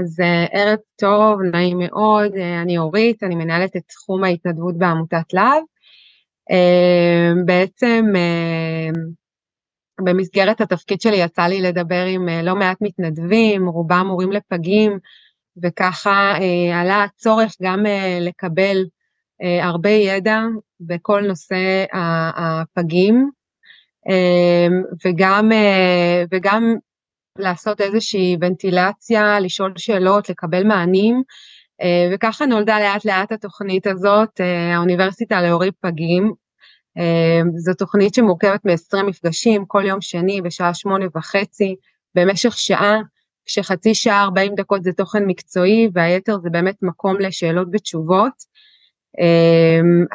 אז uh, ערב טוב, נעים מאוד, uh, אני אורית, אני מנהלת את תחום ההתנדבות בעמותת להב. Uh, בעצם במסגרת התפקיד שלי יצא לי לדבר עם לא מעט מתנדבים, רובם הורים לפגים, וככה עלה הצורך גם לקבל הרבה ידע בכל נושא הפגים, וגם, וגם לעשות איזושהי ונטילציה, לשאול שאלות, לקבל מענים, אה, וככה נולדה לאט לאט התוכנית הזאת, אה, האוניברסיטה להורים פגים. אה, זו תוכנית שמורכבת מ-20 מפגשים כל יום שני בשעה שמונה וחצי, במשך שעה, כשחצי שעה 40 דקות זה תוכן מקצועי והיתר זה באמת מקום לשאלות ותשובות.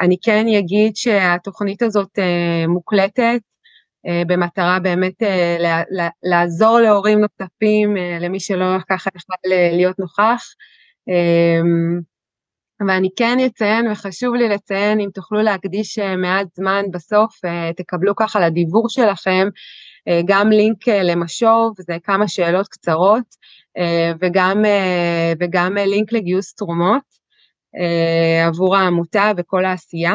אני כן אגיד שהתוכנית הזאת מוקלטת במטרה באמת אה, לעזור להורים נוספים, אה, למי שלא ככה יכול להיות נוכח. ואני כן אציין, וחשוב לי לציין, אם תוכלו להקדיש מעט זמן בסוף, תקבלו ככה לדיבור שלכם, גם לינק למשוב, זה כמה שאלות קצרות, וגם, וגם לינק לגיוס תרומות עבור העמותה וכל העשייה.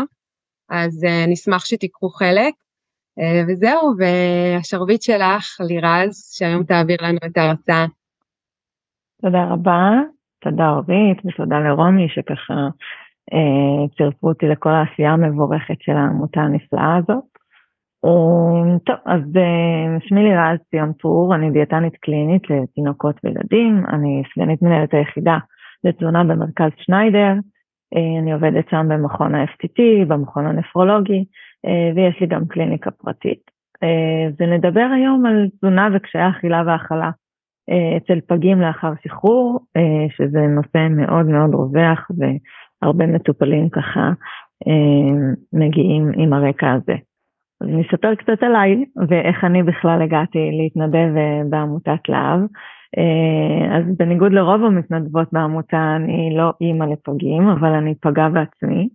אז נשמח שתיקחו חלק. אה, וזהו, והשרביט שלך, לירז, שהיום תעביר לנו את ההרצאה. תודה רבה, תודה אורית ותודה לרומי שככה אה, צירפו אותי לכל העשייה המבורכת של העמותה הנפלאה הזאת. אה, טוב, אז אה, שמי לירז ציון טרור, אני דיאטנית קלינית לתינוקות וילדים, אני סגנית מנהלת היחידה לתזונה במרכז שניידר, אה, אני עובדת שם במכון ה-FTT, במכון הנפרולוגי, ויש לי גם קליניקה פרטית. אה, ונדבר היום על תזונה וקשיי אכילה והאכלה אצל פגים לאחר שחרור, שזה נושא מאוד מאוד רווח והרבה מטופלים ככה מגיעים עם הרקע הזה. אז אני אספר קצת עליי ואיך אני בכלל הגעתי להתנדב בעמותת להב. אה, אז בניגוד לרוב המתנדבות בעמותה, אני לא אימא לפגים, אבל אני פגה בעצמי.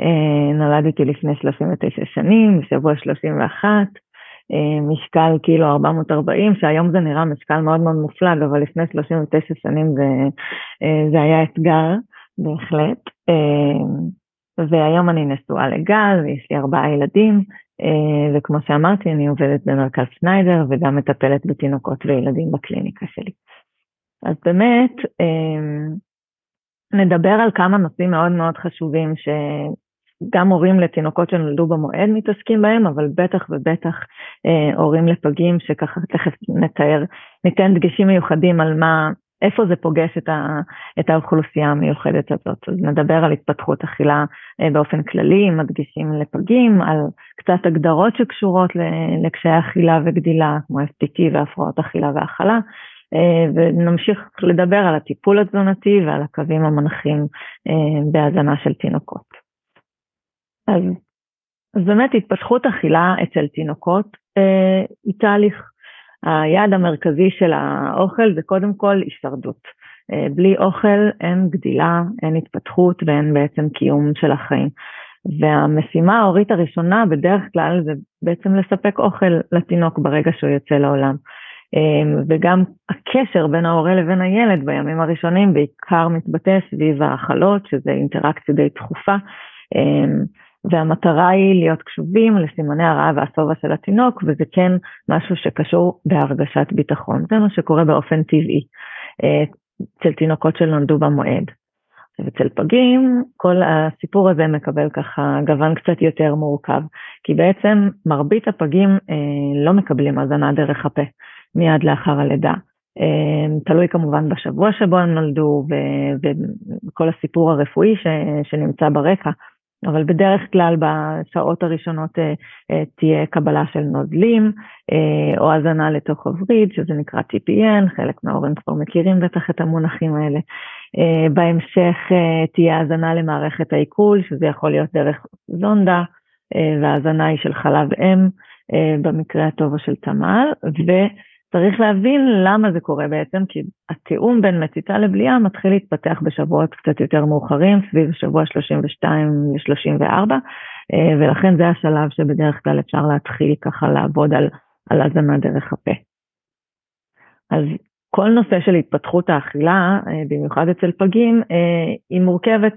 אה, נולדתי לפני 39 שנים, בשבוע 31, אה, משקל קילו 440, שהיום זה נראה משקל מאוד מאוד מופלג, אבל לפני 39 שנים זה, זה היה אתגר, בהחלט. והיום אני נשואה לגל, יש לי ארבעה ילדים, אה, וכמו שאמרתי, אני עובדת במרכז שניידר וגם מטפלת בתינוקות וילדים בקליניקה שלי. אז באמת, אה, נדבר על כמה נושאים מאוד מאוד חשובים שגם הורים לתינוקות שנולדו במועד מתעסקים בהם, אבל בטח ובטח אה, הורים לפגים שככה תכף נתאר, ניתן דגשים מיוחדים על מה, איפה זה פוגש את, ה, את האוכלוסייה המיוחדת הזאת. אז נדבר על התפתחות אכילה אה, באופן כללי, מדגישים לפגים, על קצת הגדרות שקשורות לקשיי אכילה וגדילה, כמו FTT והפרעות אכילה והאכלה, אה, ונמשיך לדבר על הטיפול התזונתי ועל הקווים המנחים אה, בהזנה של תינוקות. אז, אז באמת התפתחות אכילה אצל תינוקות היא תהליך. היעד המרכזי של האוכל זה קודם כל הישרדות. אה, בלי אוכל אין גדילה, אין התפתחות ואין בעצם קיום של החיים. והמשימה ההורית הראשונה בדרך כלל זה בעצם לספק אוכל לתינוק ברגע שהוא יוצא לעולם. אה, וגם הקשר בין ההורה לבין הילד בימים הראשונים בעיקר מתבטא סביב האכלות, שזה אינטראקציה די תכופה. והמטרה היא להיות קשובים לסימני הרעה והשובע של התינוק, וזה כן משהו שקשור בהרגשת ביטחון. זה מה שקורה באופן טבעי אה, אצל תינוקות שנולדו במועד. ואצל פגים, כל הסיפור הזה מקבל ככה גוון קצת יותר מורכב, כי בעצם מרבית הפגים אה, לא מקבלים הזנה דרך הפה מיד לאחר הלידה. אה, תלוי כמובן בשבוע שבו הם נולדו וכל הסיפור הרפואי ש, שנמצא ברקע. אבל בדרך כלל בשעות הראשונות אה, אה, תהיה קבלה של נוזלים אה, או הזנה לתוך הווריד, שזה נקרא TPN, חלק מההורים כבר מכירים בטח את המונחים האלה. בהמשך תהיה הזנה למערכת העיכול, שזה יכול להיות דרך זונדה, וההזנה היא של חלב אם, במקרה הטוב או של תמ"ל, צריך להבין למה זה קורה בעצם, כי התיאום בין מציתה לבליעה מתחיל להתפתח בשבועות קצת יותר מאוחרים, סביב שבוע 32 ל-34, אה, ולכן זה השלב שבדרך כלל אפשר להתחיל ככה לעבוד על, על הזנה דרך הפה. אז כל נושא של התפתחות האכילה, במיוחד אצל פגים, היא מורכבת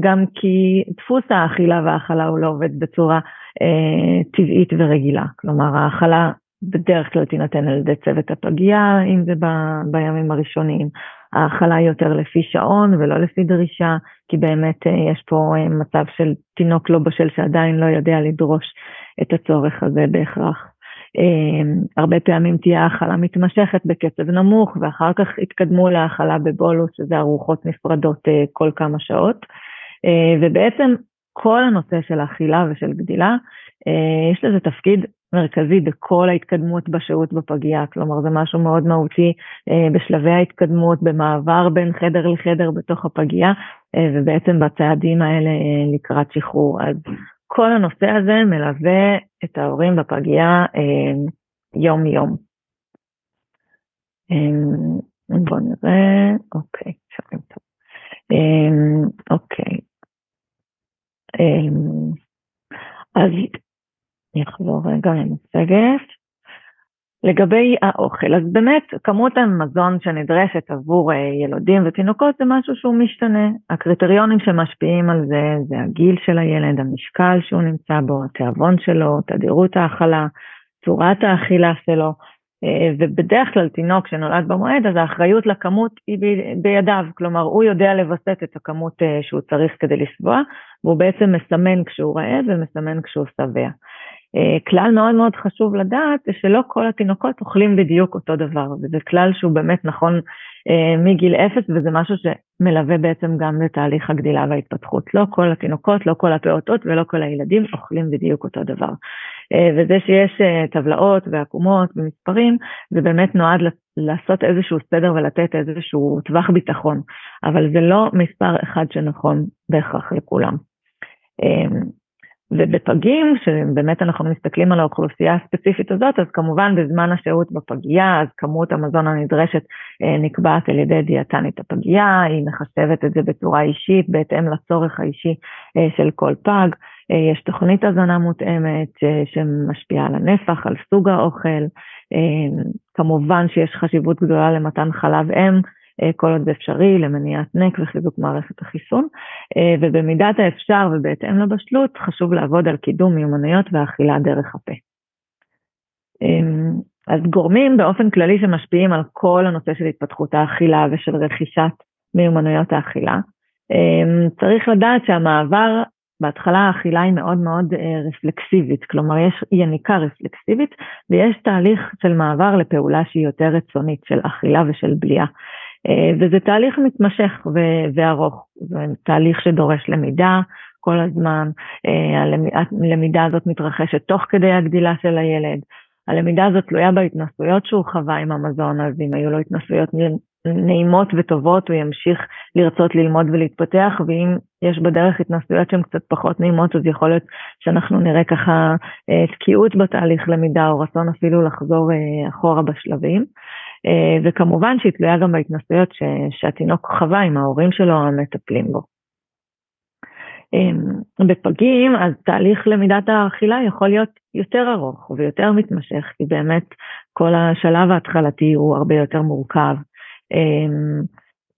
גם כי דפוס האכילה והאכלה הוא לא עובד בצורה טבעית ורגילה. כלומר, האכלה בדרך כלל תינתן על ידי צוות הפגייה, אם זה ב, בימים הראשונים. ההאכלה היא יותר לפי שעון ולא לפי דרישה, כי באמת אה, יש פה אה, מצב של תינוק לא בשל שעדיין לא יודע לדרוש את הצורך הזה בהכרח. אה, הרבה פעמים תהיה האכלה מתמשכת בקצב נמוך, ואחר כך יתקדמו להאכלה בבולוס, שזה ארוחות נפרדות כל כמה שעות. ובעצם כל הנושא של אכילה ושל גדילה, יש לזה תפקיד מרכזי בכל ההתקדמות בשהות בפגייה, כלומר זה משהו מאוד מהותי אה, בשלבי ההתקדמות, במעבר בין חדר לחדר בתוך הפגייה, אה, ובעצם בצעדים האלה אה, לקראת שחרור. אז כל הנושא הזה מלווה את ההורים בפגייה יום יום. בואו נראה, אוקיי, שומעים טוב. אוקיי. אז אני אחזור רגע למצגת. לגבי האוכל, אז באמת כמות המזון שנדרשת עבור אה, ילודים ותינוקות זה משהו שהוא משתנה. הקריטריונים שמשפיעים על זה זה הגיל של הילד, המשקל שהוא נמצא בו, התיאבון שלו, תדירות האכלה, צורת האכילה שלו, אה, ובדרך כלל תינוק שנולד במועד אז האחריות לכמות היא בידיו, כלומר הוא יודע לווסת את הכמות אה, שהוא צריך כדי לשבוע, והוא בעצם מסמן כשהוא רעב ומסמן כשהוא שבע. אה, כלל מאוד מאוד חשוב לדעת זה שלא כל התינוקות אוכלים בדיוק אותו דבר, וזה כלל שהוא באמת נכון אה, מגיל אפס, וזה משהו שמלווה בעצם גם לתהליך הגדילה וההתפתחות. לא כל התינוקות, לא כל הפעוטות ולא כל הילדים אוכלים בדיוק אותו דבר. אה, וזה שיש טבלאות ועקומות ומספרים, זה באמת נועד לעשות איזשהו סדר ולתת איזשהו טווח ביטחון, אבל זה לא מספר אחד שנכון בהכרח לכולם. ובפגים, שבאמת אנחנו מסתכלים על האוכלוסייה הספציפית הזאת, אז כמובן בזמן השהות בפגייה, אז כמות המזון הנדרשת אה, נקבעת על ידי דיאטנית הפגייה, היא מחשבת את זה בצורה אישית, בהתאם לצורך האישי אה, של כל פג. אה, יש תוכנית הזנה מותאמת שמשפיעה על הנפח, על סוג האוכל. כמובן שיש חשיבות גדולה למתן חלב אם. אה, כל עוד זה אפשרי, למניעת נק וחיזוק מערכת החיסון, אה, ובמידת האפשר ובהתאם לבשלות, חשוב לעבוד על קידום מיומנויות ואכילה דרך הפה. אמ, אז גורמים באופן כללי שמשפיעים על כל הנושא של התפתחות האכילה ושל רכישת מיומנויות האכילה. אמ, צריך לדעת שהמעבר, בהתחלה האכילה היא מאוד מאוד אה, רפלקסיבית, כלומר יש יניקה רפלקסיבית ויש תהליך של מעבר לפעולה שהיא יותר רצונית, של אכילה ושל בליעה. אה, וזה תהליך מתמשך וארוך, זה תהליך שדורש למידה כל הזמן, אה, הלמידה הזאת מתרחשת תוך כדי הגדילה של הילד, הלמידה הזאת תלויה בהתנסויות שהוא חווה עם המזון, אז אם היו לו התנסויות נעימות וטובות, הוא ימשיך לרצות ללמוד ולהתפתח, ואם יש בדרך התנסויות שהן קצת פחות נעימות, אז יכול להיות שאנחנו נראה ככה אה, תקיעות בתהליך למידה, או רצון אפילו לחזור אחורה בשלבים. אה, וכמובן שהיא תלויה גם בהתנסויות ש, שהתינוק חווה עם ההורים שלו המטפלים בו. אמ, בפגים, אז תהליך למידת האכילה יכול להיות יותר ארוך ויותר מתמשך, כי באמת כל השלב ההתחלתי הוא הרבה יותר מורכב. אמ,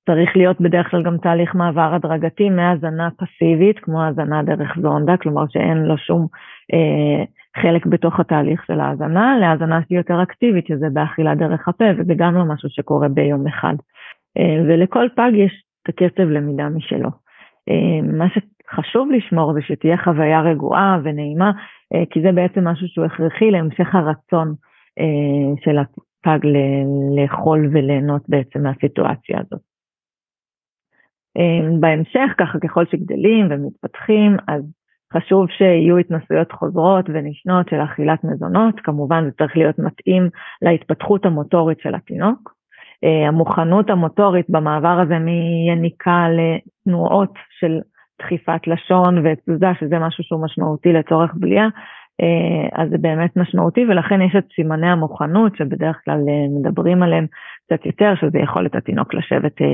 צריך להיות בדרך כלל גם תהליך מעבר הדרגתי מהזנה פסיבית, כמו הזנה דרך זונדה, כלומר שאין לו שום אה, חלק בתוך התהליך של ההאזנה, להאזנה שהיא יותר אקטיבית, שזה באכילה דרך הפה, וזה גם לא משהו שקורה ביום אחד. אה, ולכל פג יש את הקצב למידה משלו. אה, מה שחשוב לשמור זה שתהיה חוויה רגועה ונעימה, אה, כי זה בעצם משהו שהוא הכרחי להמשך הרצון של הפג לאכול וליהנות בעצם מהסיטואציה הזאת. בהמשך, ככה ככל שגדלים ומתפתחים, אז חשוב שיהיו התנסויות חוזרות ונשנות של אכילת מזונות, כמובן זה צריך להיות מתאים להתפתחות המוטורית של התינוק. אה, המוכנות המוטורית במעבר הזה מיניקה לתנועות של דחיפת לשון ותזוזה, שזה משהו שהוא משמעותי לצורך בליעה, אז זה באמת משמעותי ולכן יש את סימני המוכנות שבדרך כלל אה, מדברים עליהם קצת יותר, שזה יכולת התינוק לשבת אה,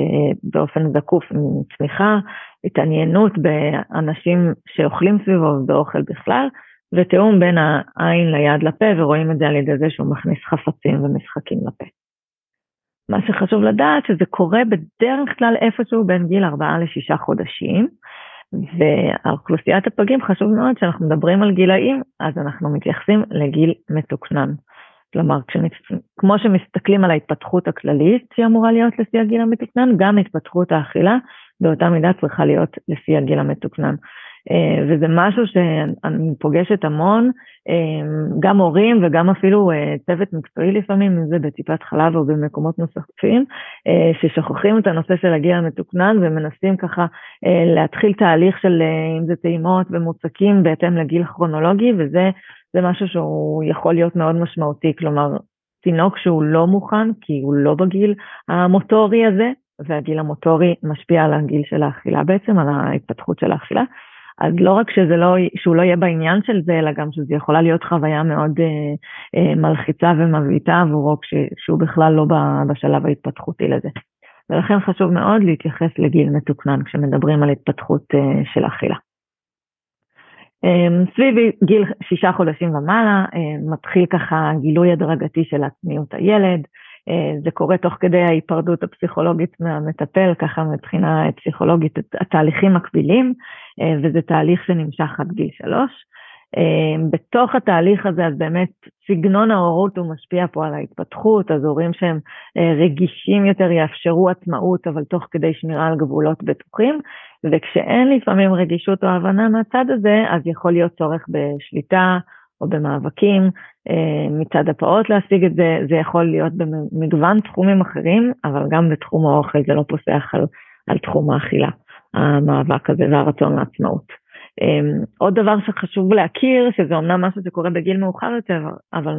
באופן זקוף עם צמיחה, התעניינות באנשים שאוכלים סביבו ובאוכל בכלל, ותיאום בין העין ליד לפה ורואים את זה על ידי זה שהוא מכניס חפצים ומשחקים לפה. מה שחשוב לדעת שזה קורה בדרך כלל איפשהו בין גיל 4 ל-6 חודשים, והאוכלוסיית הפגים חשוב מאוד שאנחנו מדברים על גילאים, אז אנחנו מתייחסים לגיל מתוקנן. כלומר, כשמת... כמו שמסתכלים על ההתפתחות הכללית שהיא אמורה להיות לפי הגיל המתוקנן, גם התפתחות האכילה באותה מידה צריכה להיות לפי הגיל המתוקנן. אה, וזה משהו שאני פוגשת המון, אה, גם הורים וגם אפילו אה, צוות מקצועי לפעמים, אם זה בטיפת חלב או במקומות נוספים, ששוכחים את הנושא של הגיל המתוקנן ומנסים ככה להתחיל תהליך של אם זה טעימות ומוצקים בהתאם לגיל כרונולוגי, וזה משהו שהוא יכול להיות מאוד משמעותי, כלומר, תינוק שהוא לא מוכן, כי הוא לא בגיל המוטורי הזה, והגיל המוטורי משפיע על הגיל של האכילה בעצם, על ההתפתחות של האכילה. אז לא רק שזה לא, שהוא לא יהיה בעניין של זה, אלא גם שזה יכולה להיות חוויה מאוד אה, אה, מלחיצה ומבעיטה עבורו, שהוא בכלל לא בשלב ההתפתחותי לזה. ולכן חשוב מאוד להתייחס לגיל מתוקנן כשמדברים על התפתחות אה, של אכילה. אה, סביב גיל שישה חודשים ומעלה, אה, מתחיל ככה גילוי הדרגתי של עצמיות הילד, זה קורה תוך כדי ההיפרדות הפסיכולוגית מהמטפל, ככה מבחינה פסיכולוגית התהליכים מקבילים, אה, וזה תהליך שנמשך עד גיל שלוש. אה, בתוך התהליך הזה, אז באמת סגנון ההורות הוא משפיע פה על ההתפתחות, אז הורים שהם רגישים יותר יאפשרו עצמאות, אבל תוך כדי שמירה על גבולות בטוחים, וכשאין לפעמים רגישות או הבנה מהצד הזה, אז יכול להיות צורך בשליטה או במאבקים אה, מצד הפעוט להשיג את זה, זה יכול להיות במגוון תחומים אחרים, אבל גם בתחום האוכל זה לא פוסח על, על תחום האכילה, המאבק הזה והרצון לעצמאות. אה, עוד דבר שחשוב להכיר, שזה אומנם משהו שקורה בגיל מאוחר יותר, אבל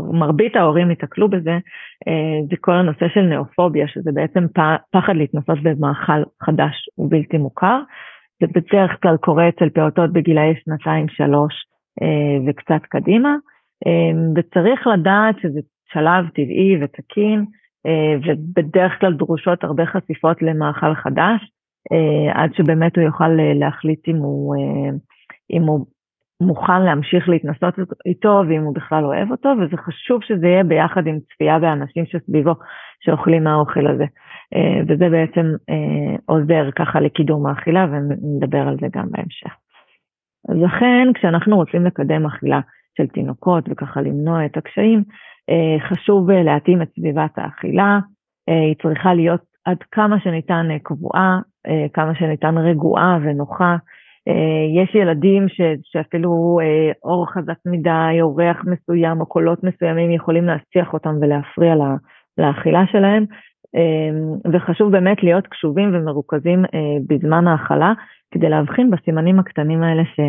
מרבית ההורים ייתקלו בזה, אה, זה כל הנושא של נאופוביה, שזה בעצם פחד להתנסות במאכל חדש ובלתי מוכר. זה בדרך כלל קורה אצל פעוטות בגילאי שנתיים-שלוש וקצת קדימה. אמ, וצריך לדעת שזה שלב טבעי ותקין, אה, ובדרך כלל דרושות הרבה חשיפות למאכל חדש, אה, עד שבאמת הוא יוכל אה, להחליט אם הוא, אם הוא מוכן להמשיך להתנסות איתו, ואם הוא בכלל אוהב אותו, וזה חשוב שזה יהיה ביחד עם צפייה באנשים שסביבו שאוכלים מהאוכל הזה. וזה בעצם עוזר ככה לקידום האכילה, ונדבר על זה גם בהמשך. אז לכן, כשאנחנו רוצים לקדם אכילה של תינוקות וככה למנוע את הקשיים, אה, חשוב אה, להתאים את סביבת האכילה, אה, היא צריכה להיות עד כמה שניתן קבועה, כמה שניתן רגועה ונוחה. יש ילדים ש, שאפילו אור חזק מדי, או ריח מסוים, או קולות מסוימים יכולים להסיח אותם ולהפריע לה, לאכילה שלהם, וחשוב באמת להיות קשובים ומרוכזים בזמן האכלה, כדי להבחין בסימנים הקטנים האלה ש,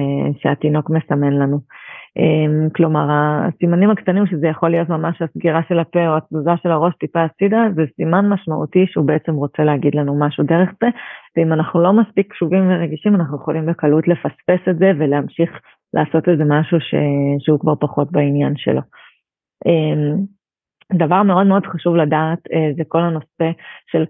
שהתינוק מסמן לנו. אמ, כלומר, הסימנים הקטנים שזה יכול להיות ממש הסגירה של הפה או התזוזה של הראש טיפה הצידה, זה סימן משמעותי שהוא בעצם רוצה להגיד לנו משהו דרך זה, ואם אנחנו לא מספיק קשובים ורגישים, אנחנו יכולים בקלות לפספס את זה ולהמשיך לעשות איזה משהו ש... שהוא כבר פחות בעניין שלו. דבר מאוד מאוד חשוב לדעת אה, זה כל הנושא של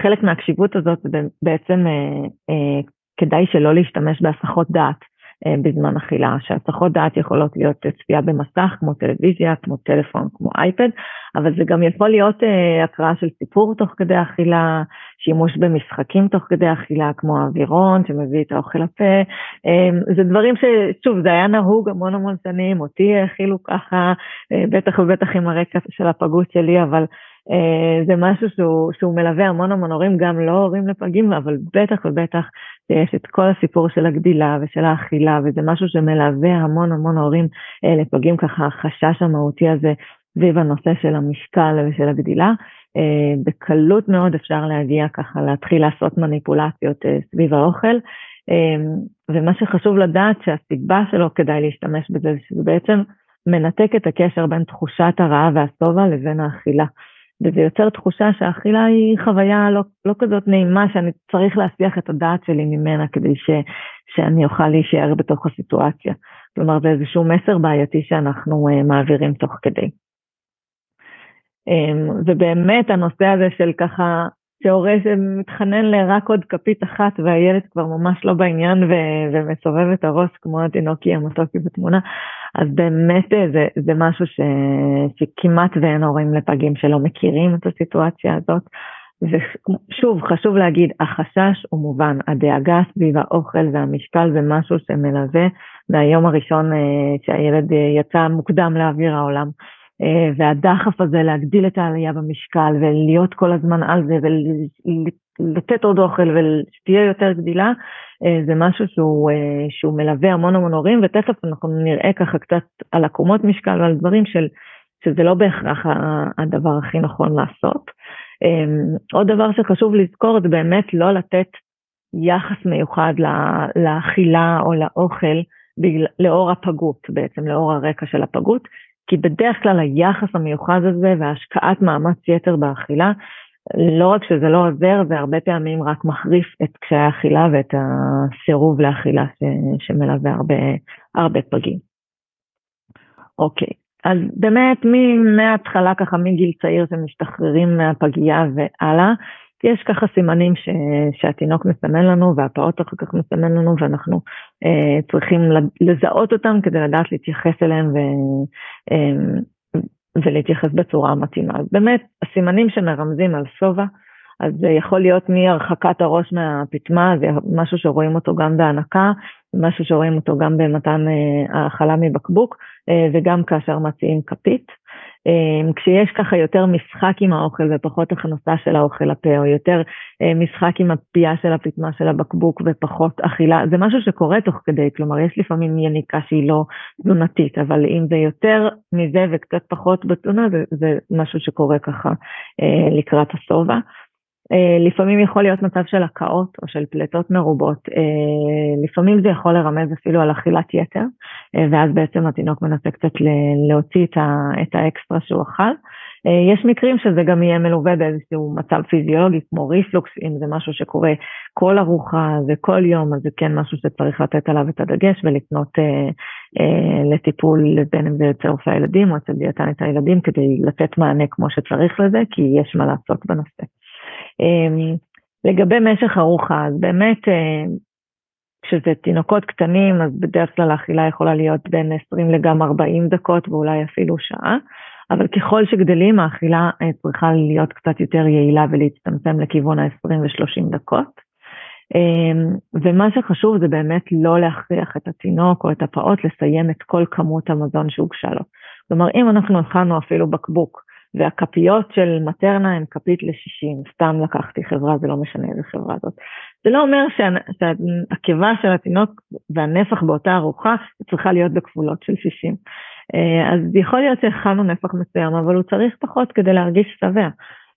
חלק מהקשיבות הזאת בעצם אה, אה, כדאי שלא להשתמש בהסחות דעת. אה, בזמן אכילה, שהסחות דעת יכולות להיות צפייה במסך כמו טלוויזיה, כמו טלפון, כמו אייפד, אבל זה גם יכול להיות uh, הקראה של סיפור תוך כדי אכילה, שימוש במשחקים תוך כדי אכילה, כמו האווירון שמביא את האוכל לפה, um, זה דברים ששוב, זה היה נהוג המון המון שנים, אותי האכילו ככה, uh, בטח ובטח עם הרקע של הפגות שלי, אבל אה, זה משהו שהוא, שהוא מלווה המון המון הורים, גם לא הורים לפגים, אבל בטח ובטח יש את כל הסיפור של הגדילה ושל האכילה, וזה משהו שמלווה המון המון הורים אה, לפגים, ככה החשש המהותי הזה סביב הנושא של המשקל ושל הגדילה. אה, בקלות מאוד אפשר להגיע ככה, להתחיל לעשות מניפולציות סביב האוכל. ומה שחשוב לדעת שהסיבה שלו כדאי להשתמש בזה, שזה בעצם מנתק את הקשר בין תחושת הרעב והשובע לבין האכילה. וזה יוצר תחושה שהאכילה היא חוויה לא, לא כזאת נעימה שאני צריך להסיח את הדעת שלי ממנה כדי ש, שאני אוכל להישאר בתוך הסיטואציה. כלומר זה איזשהו מסר בעייתי שאנחנו uh, מעבירים תוך כדי. Um, ובאמת הנושא הזה של ככה שהורה שמתחנן לרק עוד כפית אחת והילד כבר ממש לא בעניין ו- ומסובב את הראש כמו התינוקי המתוקי בתמונה, אז באמת אה, זה, זה משהו ש- שכמעט ואין הורים לפגים שלא מכירים את הסיטואציה הזאת. ושוב, חשוב להגיד, החשש הוא מובן, הדאגה סביב האוכל והמשקל זה משהו שמלווה מהיום הראשון אה, שהילד אה, יצא מוקדם לאוויר העולם. אה, והדחף הזה להגדיל את העלייה במשקל ולהיות כל הזמן על זה ולתת עוד אוכל ושתהיה יותר גדילה, זה משהו שהוא, שהוא מלווה המון המון הורים, ותכף אנחנו נראה ככה קצת על עקומות משקל ועל דברים של, שזה לא בהכרח הדבר הכי נכון לעשות. עוד דבר שחשוב לזכור זה באמת לא לתת יחס מיוחד לאכילה או לאוכל לאור הפגות בעצם, לאור הרקע של הפגות, כי בדרך כלל היחס המיוחד הזה והשקעת מאמץ יתר באכילה, לא רק שזה לא עוזר, זה הרבה פעמים רק מחריף את קשיי האכילה ואת הסירוב לאכילה ש, שמלווה הרבה, הרבה פגים. אוקיי, אז באמת מההתחלה ככה מגיל צעיר שמשתחררים מהפגייה והלאה, יש ככה סימנים ש, שהתינוק מסמן לנו והפעוט אחר כך מסמן לנו ואנחנו אה, צריכים לזהות אותם כדי לדעת להתייחס אליהם ו, אה, ולהתייחס בצורה מתאימה. אז באמת הסימנים שמרמזים על שובע, אז זה יכול להיות מהרחקת הראש מהפטמה, זה משהו שרואים אותו גם בהנקה, משהו שרואים אותו גם במתן אה, האכלה מבקבוק אה, וגם כאשר מציעים כפית. אה, כשיש ככה יותר משחק עם האוכל ופחות הכנסה של האוכל לפה, או יותר משחק עם הפייה של הפטמה של הבקבוק ופחות אכילה, זה משהו שקורה תוך כדי, כלומר יש לפעמים יניקה שהיא לא תזונתית, אבל אם זה יותר מזה וקצת פחות בתזונה, זה, זה משהו שקורה ככה לקראת השובע. אה, לפעמים יכול להיות מצב של הקאות או של פליטות מרובות, אה, לפעמים זה יכול לרמז אפילו על אכילת יתר, אה, ואז בעצם התינוק מנסה קצת להוציא את האקסטרה שהוא אכל. יש מקרים שזה גם יהיה מלווה באיזשהו מצב פיזיולוגי כמו ריפלוקס, אם זה משהו שקורה כל ארוחה וכל יום, אז זה כן משהו שצריך לתת עליו את הדגש ולפנות לטיפול בין אם זה אצל רופא הילדים או אצל דיאטנית הילדים כדי לתת מענה כמו שצריך לזה, כי יש מה לעשות בנושא. אמ, לגבי משך ארוחה, אז באמת אה, כשזה תינוקות קטנים, אז בדרך כלל האכילה יכולה להיות בין 20 לגם 40 דקות ואולי אפילו שעה, אבל ככל שגדלים האכילה אה, צריכה להיות קצת יותר יעילה ולהצטמצם לכיוון ה-20 ו-30 דקות. אמ, ומה שחשוב זה באמת לא להכריח את התינוק או את הפעוט לסיים את כל כמות המזון שהוגשה לו. כלומר, אם אנחנו הכנו אפילו בקבוק והכפיות של מטרנה הן כפית ל-60, סתם לקחתי חברה, זה לא משנה איזה חברה זאת. זה לא אומר שהקיבה של התינוק והנפח באותה ארוחה צריכה להיות בכפולות של 60. אה, אז יכול להיות שהכנו נפח מסוים, אבל הוא צריך פחות כדי להרגיש שבע.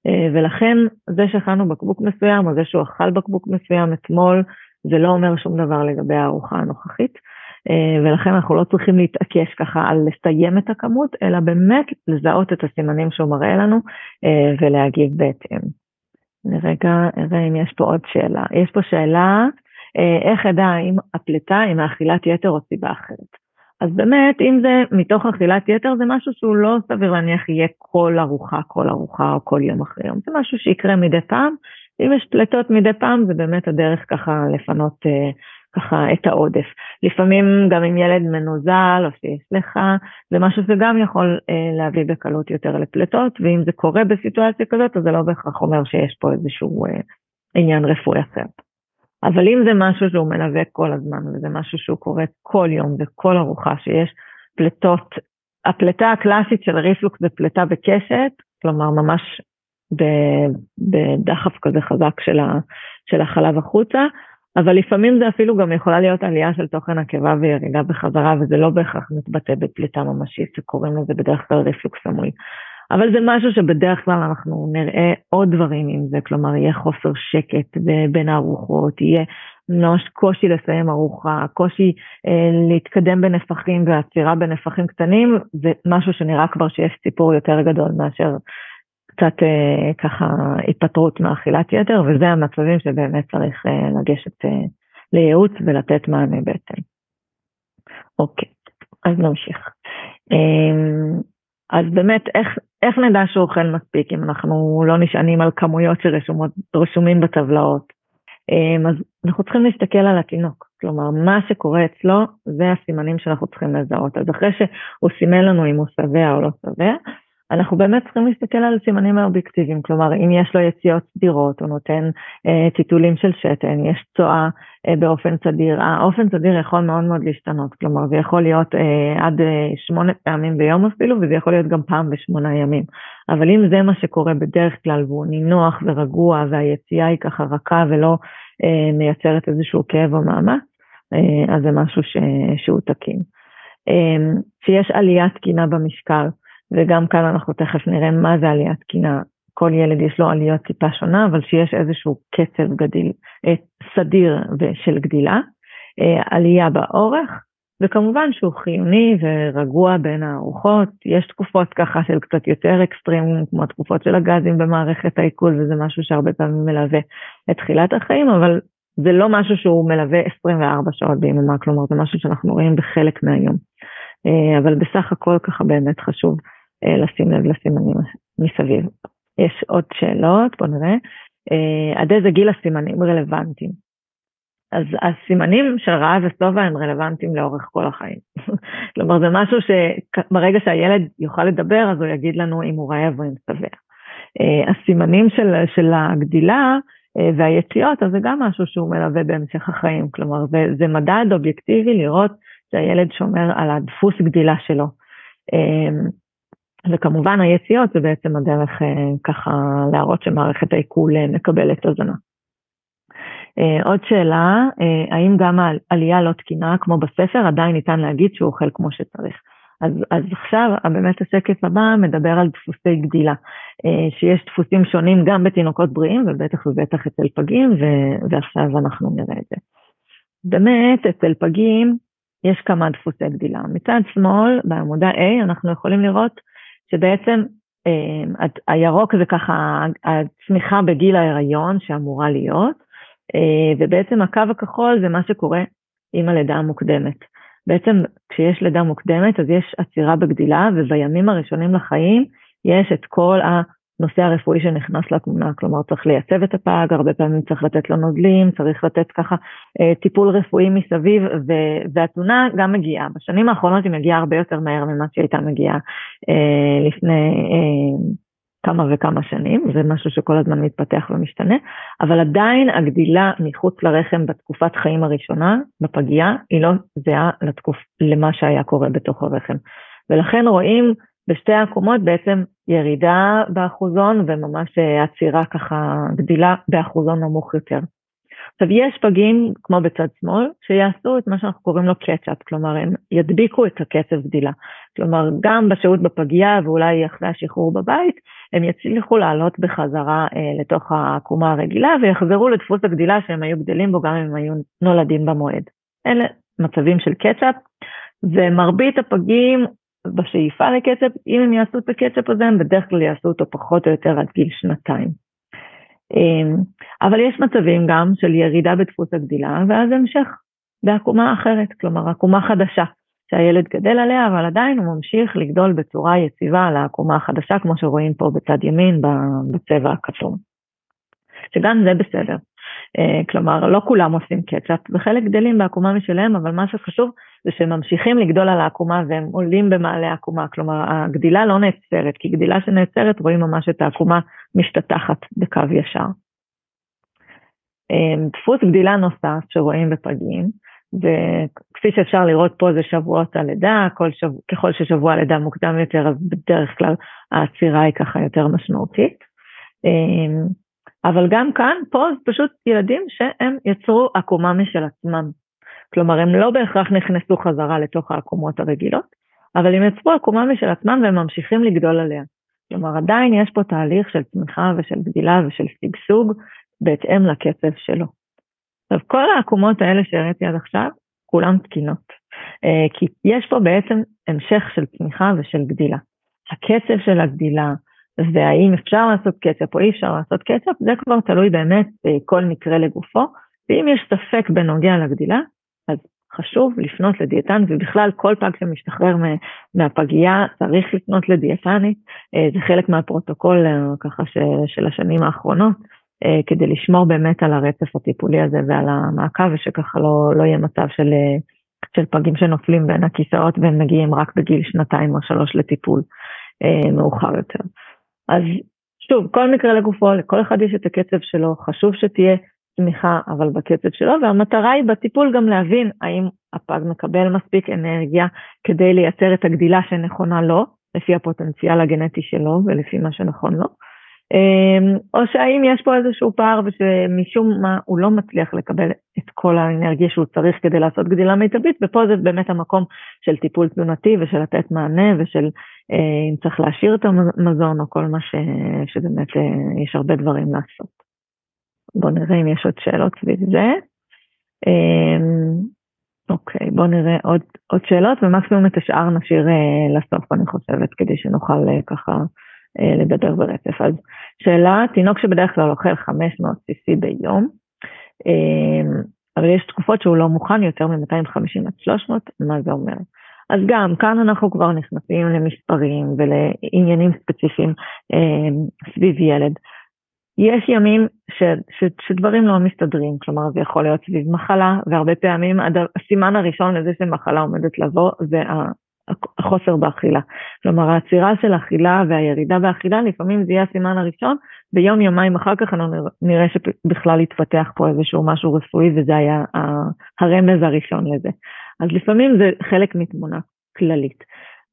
אה, ולכן זה שהכנו בקבוק מסוים, או זה שהוא אכל בקבוק מסוים אתמול, זה לא אומר שום דבר לגבי הארוחה הנוכחית. אה, ולכן אנחנו לא צריכים להתעקש ככה על לסיים את הכמות, אלא באמת לזהות את הסימנים שהוא מראה לנו אה, ולהגיב בהתאם. רגע, נראה אם יש פה עוד שאלה. יש פה שאלה, אה, איך אדע אם הפליטה היא מאכילת יתר או סיבה אחרת. אז באמת, אם זה מתוך אכילת יתר, זה משהו שהוא לא סביר להניח יהיה כל ארוחה, כל ארוחה או כל יום אחרי יום. זה משהו שיקרה מדי פעם. אם יש פליטות מדי פעם, זה באמת הדרך ככה לפנות ככה את העודף. לפעמים גם עם ילד מנוזל או שיש לך, זה משהו שגם יכול אה, להביא בקלות יותר לפליטות, ואם זה קורה בסיטואציה כזאת, אז זה לא בהכרח אומר שיש פה איזשהו אה, עניין רפואי אחר. אבל אם זה משהו שהוא מלווה כל הזמן, וזה משהו שהוא קורה כל יום וכל ארוחה שיש פליטות, הפליטה הקלאסית של ריפלוקס זה פליטה בקשת, כלומר ממש בדחף כזה חזק של החלב החוצה, אבל לפעמים זה אפילו גם יכולה להיות עלייה של תוכן הקיבה וירידה בחזרה, וזה לא בהכרח מתבטא בפליטה ממשית, שקוראים לזה בדרך כלל ריפלוקס המועיל. אבל זה משהו שבדרך כלל אנחנו נראה עוד דברים עם זה, כלומר יהיה חוסר שקט בין הארוחות, יהיה ממש קושי לסיים ארוחה, קושי אה, להתקדם בנפחים ועצירה בנפחים קטנים, זה משהו שנראה כבר שיש סיפור יותר גדול מאשר קצת אה, ככה התפטרות מאכילת יתר, וזה המצבים שבאמת צריך אה, לגשת אה, לייעוץ ולתת מענה בעצם. אוקיי, אז נמשיך. אה, אז באמת, איך, איך נדע שהוא אוכל מספיק אם אנחנו לא נשענים על כמויות שרשומים בטבלאות? אמ, אז אנחנו צריכים להסתכל על התינוק, כלומר מה שקורה אצלו זה הסימנים שאנחנו צריכים לזהות. אז אחרי שהוא סימן לנו אם הוא שבע או לא שבע, אנחנו באמת צריכים להסתכל על סימנים האובייקטיביים, כלומר אם יש לו יציאות סדירות, הוא נותן אה, טיטולים של שתן, יש צואה אה, באופן סדיר, האופן סדיר יכול מאוד מאוד להשתנות, כלומר זה יכול להיות אה, עד אה, שמונה פעמים ביום אפילו, וזה יכול להיות גם פעם בשמונה ימים, אבל אם זה מה שקורה בדרך כלל והוא נינוח ורגוע והיציאה היא ככה רכה ולא אה, מייצרת איזשהו כאב או מאמץ, אה, אז זה משהו ש, שהוא תקין. אה, שיש עליית תקינה במשקל, וגם כאן אנחנו תכף נראה מה זה עליית תקינה. כל ילד יש לו עליות טיפה שונה, אבל שיש איזשהו קצב גדיל, אה, סדיר של גדילה, אה, עלייה באורך, וכמובן שהוא חיוני ורגוע בין הארוחות. יש תקופות ככה של קצת יותר אקסטרים, כמו תקופות של הגזים במערכת העיכול, וזה משהו שהרבה פעמים מלווה את תחילת החיים, אבל זה לא משהו שהוא מלווה 24 שעות ביממה, כלומר זה משהו שאנחנו רואים בחלק מהיום. אה, אבל בסך הכל ככה באמת חשוב לשים לב לסימנים מסביב. יש עוד שאלות, בוא נראה. אה, עד איזה גיל הסימנים רלוונטיים? אז הסימנים של רעב ושובע הם רלוונטיים לאורך כל החיים. כלומר, זה משהו שברגע שהילד יוכל לדבר, אז הוא יגיד לנו אם הוא רעב או אם שבע. אה, הסימנים של, של הגדילה והיציאות, אז זה גם משהו שהוא מלווה בהמשך החיים. כלומר, זה, זה מדד אובייקטיבי לראות שהילד שומר על הדפוס גדילה שלו. וכמובן היציאות זה בעצם הדרך אה, ככה להראות שמערכת העיכול אה, מקבלת הזנה. אה, עוד שאלה, האם גם העלייה לא תקינה כמו בספר עדיין ניתן להגיד שהוא אוכל כמו שצריך? אז, אז עכשיו באמת השקף הבא מדבר על דפוסי גדילה, שיש דפוסים שונים גם בתינוקות בריאים ובטח ובטח אצל פגים ו, ועכשיו אנחנו נראה את זה. באמת אצל פגים יש כמה דפוסי גדילה. מצד שמאל בעמודה A אנחנו יכולים לראות שבעצם אה, הירוק זה ככה הצמיחה בגיל ההיריון שאמורה להיות, אה, ובעצם הקו הכחול זה מה שקורה עם הלידה המוקדמת. בעצם כשיש לידה מוקדמת אז יש עצירה בגדילה ובימים הראשונים לחיים יש את כל ה... נושא הרפואי שנכנס לתמונה, כלומר צריך לייצב את הפג, הרבה פעמים צריך לתת לו נוזלים, צריך לתת ככה אה, טיפול רפואי מסביב, ו- והתמונה גם מגיעה. בשנים האחרונות היא מגיעה הרבה יותר מהר ממה שהיא הייתה מגיעה אה, לפני אה, כמה וכמה שנים, זה משהו שכל הזמן מתפתח ומשתנה, אבל עדיין הגדילה מחוץ לרחם בתקופת חיים הראשונה, בפגייה, היא לא זהה לתקופ... למה שהיה קורה בתוך הרחם. ולכן רואים בשתי העקומות בעצם ירידה באחוזון וממש אה, עצירה ככה גדילה באחוזון נמוך יותר. עכשיו יש פגים, כמו בצד שמאל, שיעשו את מה שאנחנו קוראים לו קצ'אפ, כלומר הם ידביקו את הקצב גדילה. כלומר גם בשהות בפגייה ואולי אחרי השחרור בבית, הם יצליחו לעלות בחזרה אה, לתוך העקומה הרגילה ויחזרו לדפוס הגדילה שהם היו גדלים בו גם אם הם היו נולדים במועד. אלה מצבים של קצ'אפ, ומרבית הפגים בשאיפה לקצב, אם הם יעשו את הקצב הזה, הם בדרך כלל יעשו אותו פחות או יותר עד גיל שנתיים. אמ, אבל יש מצבים גם של ירידה בדפוס הגדילה, ואז המשך בעקומה אחרת, כלומר עקומה חדשה, שהילד גדל עליה, אבל עדיין הוא ממשיך לגדול בצורה יציבה על העקומה החדשה, כמו שרואים פה בצד ימין בצבע הכתום. שגם זה בסדר. אה, כלומר, לא כולם עושים קצ'אפ, וחלק גדלים בעקומה משלהם, אבל מה שחשוב זה שהם ממשיכים לגדול על העקומה והם עולים במעלה העקומה, כלומר הגדילה לא נעצרת, כי גדילה שנעצרת רואים ממש את העקומה משתטחת בקו ישר. אה, דפוס גדילה נוסף שרואים בפגים, וכפי שאפשר לראות פה זה שבועות הלידה, שבוע, ככל ששבוע הלידה מוקדם יותר אז בדרך כלל העצירה היא ככה יותר משמעותית. אה, אבל גם כאן, פה זה פשוט ילדים שהם יצרו עקומה משל עצמם. כלומר, הם לא בהכרח נכנסו חזרה לתוך העקומות הרגילות, אבל הם יצרו עקומה משל עצמם והם ממשיכים לגדול עליה. כלומר, עדיין יש פה תהליך של צמיחה ושל גדילה ושל שגשוג בהתאם לקצב שלו. עכשיו, כל העקומות האלה שהראיתי עד עכשיו, כולן תקינות. אה, כי יש פה בעצם המשך של צמיחה ושל גדילה. הקצב של הגדילה, והאם אפשר לעשות קצ'אפ או אי אפשר לעשות קצ'אפ, זה כבר תלוי באמת בכל מקרה לגופו, ואם יש ספק בנוגע לגדילה, אז חשוב לפנות לדיאטן, ובכלל כל פג שמשתחרר מהפגייה צריך לפנות לדיאטנית, אה, זה חלק מהפרוטוקול אה, ככה של השנים האחרונות, אה, כדי לשמור באמת על הרצף הטיפולי הזה ועל המעקב, ושככה לא, לא יהיה מצב של, של פגים שנופלים בין הכיסאות והם מגיעים רק בגיל שנתיים או שלוש לטיפול מאוחר יותר. אז שוב, כל מקרה לגופו, לכל אחד יש את הקצב שלו, חשוב שתהיה צמיחה, אבל בקצב שלו, והמטרה היא בטיפול גם להבין האם הפג מקבל מספיק אנרגיה כדי לייצר את הגדילה שנכונה לו, לפי הפוטנציאל הגנטי שלו ולפי מה שנכון לו, אמ, או שהאם יש פה איזשהו פער ושמשום מה הוא לא מצליח לקבל את כל האנרגיה שהוא צריך כדי לעשות גדילה מיטבית, ופה זה באמת המקום של טיפול תזונתי ושל לתת מענה ושל אה, אם צריך להשאיר את המזון או כל מה ש, שבאמת אה, יש הרבה דברים לעשות. בואו נראה אם יש עוד שאלות סביב זה. אמ, אוקיי, בואו נראה עוד, עוד שאלות, ומקסימום את השאר נשאיר אה, לסוף, אני חושבת, כדי שנוכל אה, ככה אה, לדבר ברצף. אז שאלה, תינוק שבדרך כלל אוכל 500 cc ביום, אה, אבל יש תקופות שהוא לא מוכן יותר מ-250 עד 300, מה זה אומר? אז גם כאן אנחנו כבר נכנסים למספרים ולעניינים ספציפיים אה, סביב ילד. יש ימים ש, ש, שדברים לא מסתדרים, כלומר זה יכול להיות סביב מחלה, והרבה פעמים הד, הסימן הראשון לזה שמחלה עומדת לבוא זה החוסר באכילה. כלומר העצירה של אכילה והירידה באכילה לפעמים זה יהיה הסימן הראשון, ביום יומיים אחר כך אנחנו נראה שבכלל התפתח פה איזשהו משהו רפואי וזה היה הרמז הראשון לזה. אז לפעמים זה חלק מתמונה כללית.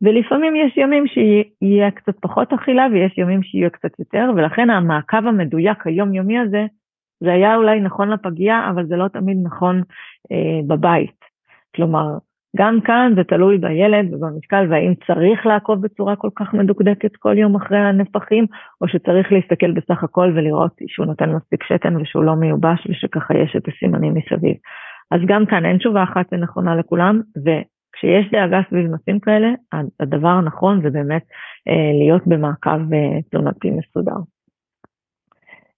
ולפעמים יש ימים שיהיה קצת פחות אכילה ויש ימים שיהיה קצת יותר, ולכן המעקב המדויק היומיומי הזה, זה היה אולי נכון לפגייה, אבל זה לא תמיד נכון אה, בבית. כלומר, גם כאן זה תלוי בילד ובמשקל, והאם צריך לעקוב בצורה כל כך מדוקדקת כל יום אחרי הנפחים, או שצריך להסתכל בסך הכל ולראות שהוא נותן מספיק שתן ושהוא לא מיובש ושככה יש את הסימנים מסביב. אז גם כאן אין תשובה אחת ונכונה לכולם, כשיש דאגה סביב נושאים כאלה, הדבר הנכון זה באמת אה, להיות במעקב אה, תלונתי מסודר.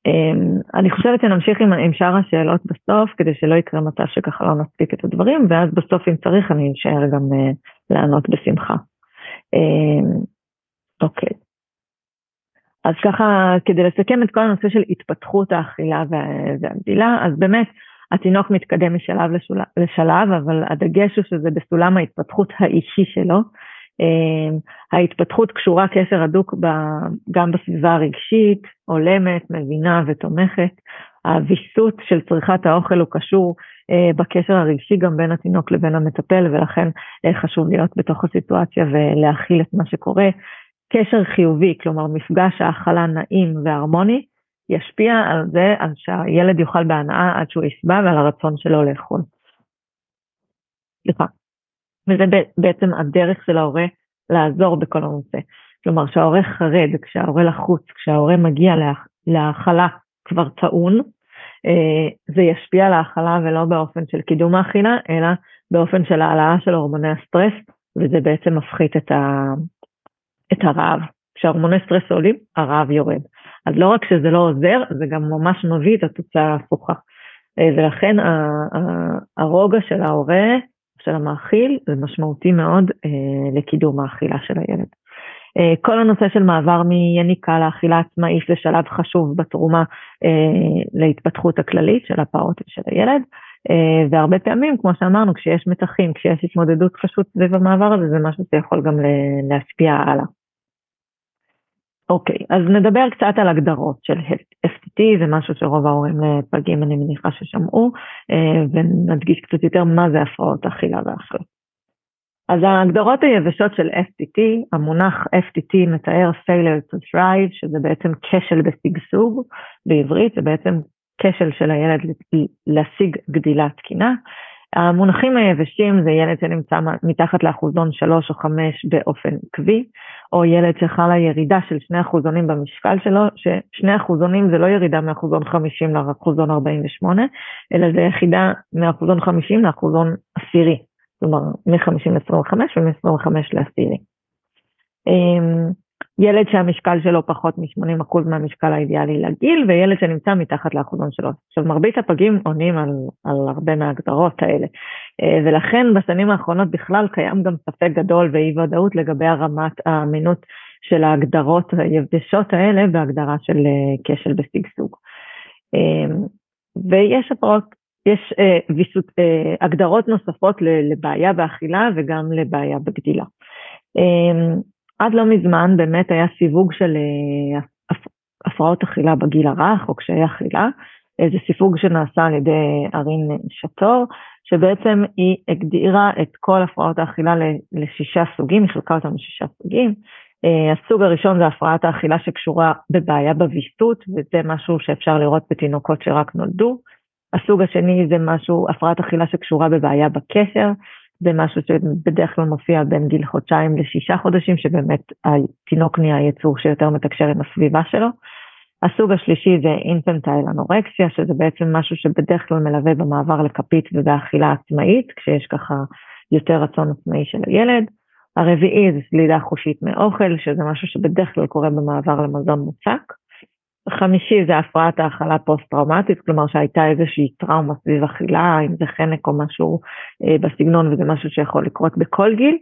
אמ, אני חושבת שנמשיך עם, עם שאר השאלות בסוף, כדי שלא יקרה מצב שככה לא נספיק את הדברים, ואז בסוף אם צריך אני אשאר גם uh, לענות בשמחה. Um, אוקיי. אז ככה, כדי לסכם את כל הנושא של התפתחות האכילה והגדילה, אז באמת התינוק מתקדם משלב. לשלב, אבל הדגש הוא שזה בסולם ההתפתחות האישי שלו. אמ, ההתפתחות קשורה קשר הדוק. גם בסביבה הרגשית, הולמת, מבינה ותומכת. הוויסות של צריכת האוכל הוא קשור אה, בקשר הרגשי גם בין התינוק לבין המטפל, ולכן אה, חשוב להיות בתוך הסיטואציה ולהכיל את מה שקורה. קשר חיובי, כלומר מפגש האכלה נעים והרמוני, ישפיע על זה, על שהילד יאכל בהנאה עד שהוא ישבע ועל הרצון שלו לאכול. סליחה. וזה בעצם הדרך של ההורה לעזור בכל הנושא. כלומר, כשההורה חרד, כשההורה לחוץ, כשההורה מגיע להאכלה כבר טעון, אה, זה ישפיע על ההאכלה ולא באופן של קידום האכילה, אלא באופן של העלאה של הורמוני הסטרס, וזה בעצם מפחית את, ה... את הרעב. כשהורמוני סטרס עולים, הרעב יורד. אז לא רק שזה לא עוזר, זה גם ממש מביא את התוצאה ההפוכה. אה, ולכן הרוגע של ההורה, של המאכיל, זה משמעותי מאוד אה, לקידום האכילה של הילד. אה, כל הנושא של מעבר מיניקה לאכילה עצמאית זה שלב חשוב בתרומה להתפתחות הכללית של הפעוט ושל הילד. והרבה פעמים, כמו שאמרנו, כשיש מתחים, כשיש התמודדות פשוט סביב המעבר הזה, זה משהו שיכול גם להשפיע הלאה. אוקיי, אז נדבר קצת על הגדרות של FTT, זה משהו שרוב ההורים לפגים אני מניחה ששמעו, אה, ונדגיש קצת יותר מה זה הפרעות אכילה ואכילה. אז ההגדרות היבשות של FTT, המונח FTT מתאר failure to thrive, שזה בעצם כשל בשגשוג בעברית, זה בעצם כשל של הילד להשיג גדילה תקינה. המונחים היבשים זה ילד שנמצא מתחת לאחוזון 3 או 5 באופן עקבי, או ילד שחלה ירידה של 2 אחוזונים במשקל שלו, ש-2 אחוזונים זה לא ירידה מאחוזון 50 לאחוזון 48, אלא זה יחידה מאחוזון 50 לאחוזון עשירי, כלומר מ-50 ל-25 ומ-25 לעשירי. ילד שהמשקל שלו פחות מ-80% מהמשקל האידיאלי לגיל, וילד שנמצא מתחת לאחוזון שלו. עכשיו, מרבית הפגים עונים על, על הרבה מההגדרות האלה. ולכן בשנים האחרונות בכלל קיים גם ספק גדול ואי ודאות לגבי הרמת האמינות של ההגדרות היבשות האלה בהגדרה של כשל בשגשוג. ויש הפרעות, יש ויסות, הגדרות נוספות לבעיה באכילה וגם לבעיה בגדילה. עד לא מזמן באמת היה סיווג של הפרעות אכילה בגיל הרך או קשיי אכילה, זה סיווג שנעשה על ידי ארין שטור, שבעצם היא הגדירה את כל הפרעות האכילה לשישה סוגים, היא חילקה אותם לשישה סוגים. אה, הסוג הראשון זה הפרעת האכילה שקשורה בבעיה בוויסות, וזה משהו שאפשר לראות בתינוקות שרק נולדו. הסוג השני זה משהו, הפרעת אכילה שקשורה בבעיה בקשר, זה משהו שבדרך כלל מופיע בין גיל חודשיים לשישה חודשים, שבאמת התינוק נהיה יצור שיותר מתקשר עם הסביבה שלו. הסוג השלישי זה אינפנטייל אנורקסיה, שזה בעצם משהו שבדרך כלל מלווה במעבר לכפית ובאכילה עצמאית, כשיש ככה יותר רצון עצמאי של הילד. הרביעי זה סלידה חושית מאוכל, שזה משהו שבדרך כלל קורה במעבר למזון מוצק. החמישי זה הפרעת האכלה פוסט-טראומטית, כלומר שהייתה איזושהי טראומה סביב אכילה, אם זה חנק או משהו אה, בסגנון, וזה משהו שיכול לקרות בכל גיל.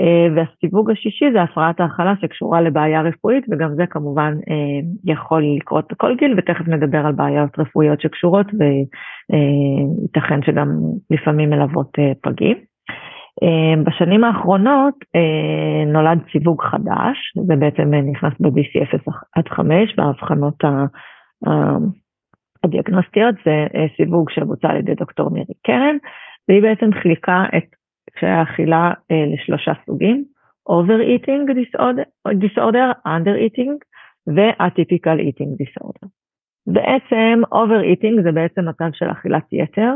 אה, והסיווג השישי זה הפרעת האכלה שקשורה לבעיה רפואית, וגם זה כמובן אה, יכול לקרות בכל גיל, ותכף נדבר על בעיות רפואיות שקשורות, וייתכן שגם לפעמים מלוות פגים. בשנים האחרונות נולד סיווג חדש, זה בעצם נכנס ב-DC 0 עד 5 בהבחנות הדיאגנוסטיות, זה סיווג שבוצע על ידי דוקטור מירי קרן, והיא בעצם חילקה את קשיי האכילה אה, לשלושה סוגים, Overeating disorder, disorder Under-Eating ו-Atypical Eating Disorder. בעצם Overeating זה בעצם מצב של אכילת יתר,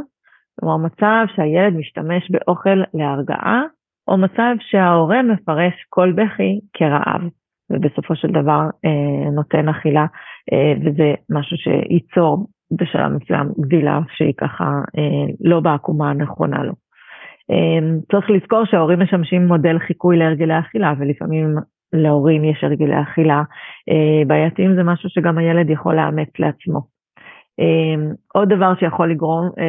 כלומר מצב שהילד משתמש באוכל להרגעה, או מצב שההורה מפרש כל בכי כרעב, ובסופו של דבר אה, נותן אכילה, אה, וזה משהו שייצור בשלב מסוים גדילה שהיא ככה אה, לא בעקומה הנכונה לו. אמ, צריך לזכור שההורים משמשים מודל חיקוי להרגלי אכילה, ולפעמים להורים יש הרגלי אכילה אה, בעייתיים, זה משהו שגם הילד יכול לאמץ לעצמו. אמ, עוד דבר שיכול לגרום, אה,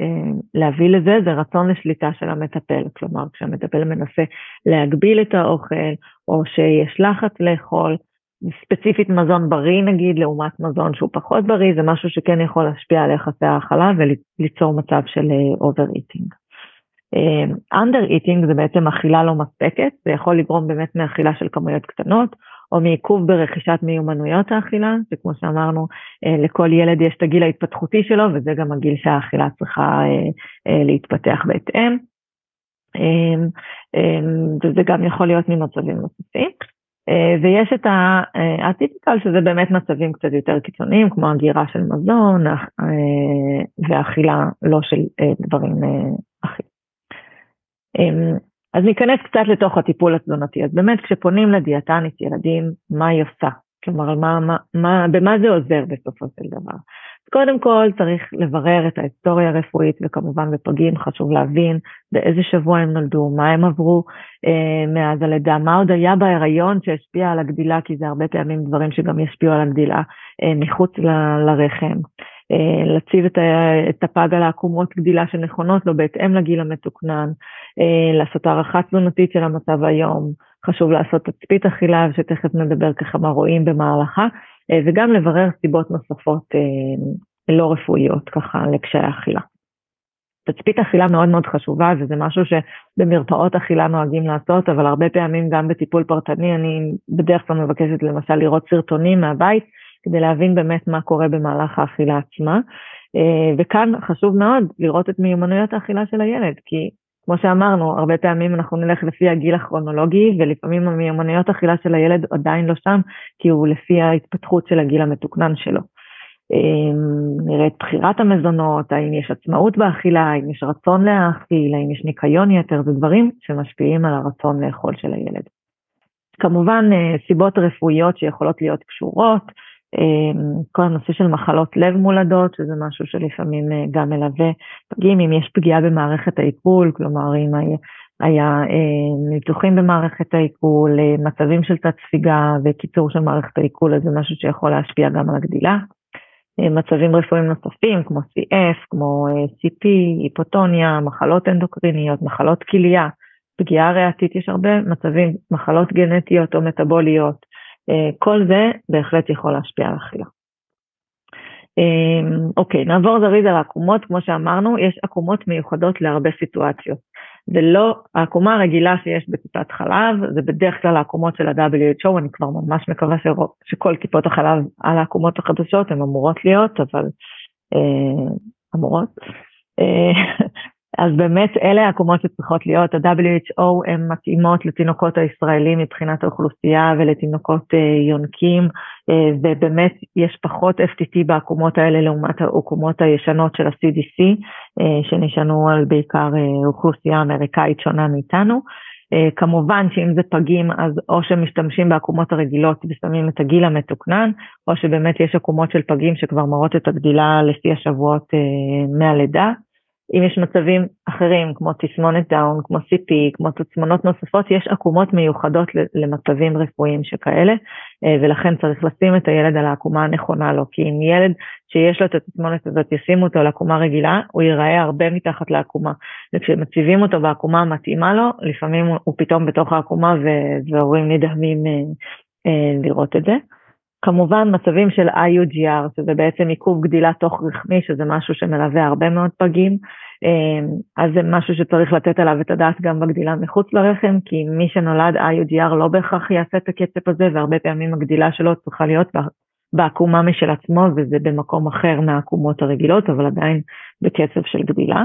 אה, להביא לזה, זה רצון לשליטה של המטפל. כלומר, כשהמטפל מנסה להגביל את האוכל, או שיש לחץ לאכול, ספציפית מזון בריא נגיד, לעומת מזון שהוא פחות בריא, זה משהו שכן יכול להשפיע על יחסי האכלה וליצור מצב של over-eating. אנדר איטינג זה בעצם אכילה לא מספקת, זה יכול לגרום באמת מאכילה של כמויות קטנות, או מעיכוב ברכישת מיומנויות האכילה, שכמו שאמרנו, אה, לכל ילד יש את הגיל ההתפתחותי שלו, וזה גם הגיל שהאכילה צריכה אה, אה, להתפתח בהתאם. וזה גם יכול להיות ממצבים נוספים. ויש את הטיפיקל, שזה באמת מצבים קצת יותר קיצוניים, כמו הגירה של מזון ואכילה לא של דברים אחרים. אז ניכנס קצת לתוך הטיפול התזונתי. אז באמת כשפונים לדיאטנית ילדים, מה היא עושה? כלומר, מה, מה, מה, במה זה עוזר בסופו של דבר? אז קודם כל צריך לברר את ההיסטוריה הרפואית, וכמובן בפגים חשוב להבין באיזה שבוע הם נולדו, מה הם עברו אה, מאז הלידה, מה עוד היה בהיריון שהשפיע על הגדילה, כי זה הרבה פעמים דברים שגם ישפיעו על הגדילה אה, מחוץ ל, לרחם. אה, להציב את, הפג על העקומות גדילה שנכונות לו בהתאם לגיל המתוקנן, אה, לעשות הערכה תלונתית של המצב היום, חשוב לעשות תצפית אכילה שתכף נדבר ככה מה רואים במהלכה, אה, וגם לברר סיבות נוספות לא רפואיות ככה לקשיי אכילה. תצפית אכילה מאוד מאוד חשובה וזה משהו שבמרפאות אכילה נוהגים לעשות, אבל הרבה פעמים גם בטיפול פרטני אני בדרך כלל מבקשת למשל לראות סרטונים מהבית כדי להבין באמת מה קורה במהלך האכילה עצמה. אה, וכאן חשוב מאוד לראות את מיומנויות האכילה של הילד, כי כמו שאמרנו, הרבה פעמים אנחנו נלך לפי הגיל הכרונולוגי, ולפעמים המיומנויות האכילה של הילד עדיין לא שם, כי הוא לפי ההתפתחות של הגיל המתוקנן שלו. אה, נראה את בחירת המזונות, האם יש עצמאות באכילה, האם יש רצון להאכיל, האם יש ניקיון יתר, זה דברים שמשפיעים על הרצון לאכול של הילד. כמובן, אה, סיבות רפואיות שיכולות להיות קשורות, כל הנושא של מחלות לב מולדות, שזה משהו שלפעמים אה, גם מלווה פגים, אם יש פגיעה במערכת העיכול, כלומר אם היה, היה אה, ניתוחים במערכת העיכול, אה, מצבים של תת ספיגה וקיצור של מערכת העיכול, אז זה משהו שיכול להשפיע גם על הגדילה. מצבים רפואיים נוספים כמו CF, כמו CP, היפוטוניה, מחלות אנדוקריניות, מחלות כליה, פגיעה ריאתית, יש הרבה מצבים, מחלות גנטיות או מטבוליות, כל זה בהחלט יכול להשפיע על אכילה. אמ, אוקיי, נעבור זריז על העקומות, כמו שאמרנו, יש עקומות מיוחדות להרבה סיטואציות. זה לא, העקומה הרגילה שיש בטיפת חלב, זה בדרך כלל העקומות של ה-WHO, אני כבר ממש מקווה שרוב, שכל טיפות החלב על העקומות החדשות הן אמורות להיות, אבל אה, אמורות. אה, אז באמת אלה העקומות שצריכות להיות, ה-WHO הן מתאימות לתינוקות הישראלים מבחינת האוכלוסייה ולתינוקות uh, יונקים, uh, ובאמת יש פחות FTT בעקומות האלה לעומת העקומות הישנות של ה-CDC, אה, שנשענו על בעיקר אוכלוסייה אמריקאית שונה מאיתנו. כמובן שאם זה פגים אז או שמשתמשים בעקומות הרגילות ושמים את הגיל המתוקנן, או שבאמת יש עקומות של פגים שכבר מראות את הגדילה לפי השבועות מהלידה. אם יש מצבים אחרים, כמו תסמונת דאון, כמו CP, כמו תסמונות נוספות, יש עקומות מיוחדות למצבים רפואיים שכאלה, אה, ולכן צריך לשים את הילד על העקומה הנכונה לו, כי אם ילד שיש לו את התסמונת הזאת, ישימו אותו על עקומה רגילה, הוא ייראה הרבה מתחת לעקומה. וכשמציבים אותו בעקומה המתאימה לו, לפעמים הוא פתאום בתוך העקומה והורים נדהמים אה, אה, לראות את זה. כמובן מצבים של IUGR, שזה בעצם עיכוב גדילה תוך רחמי, שזה משהו שמלווה הרבה מאוד פגים, אמ, אז זה משהו שצריך לתת עליו את הדעת גם בגדילה מחוץ לרחם, כי מי שנולד IUGR לא בהכרח יעשה את הקצב הזה, והרבה פעמים הגדילה שלו צריכה להיות בעקומה משל עצמו, וזה במקום אחר מהעקומות הרגילות, אבל עדיין בקצב של גדילה.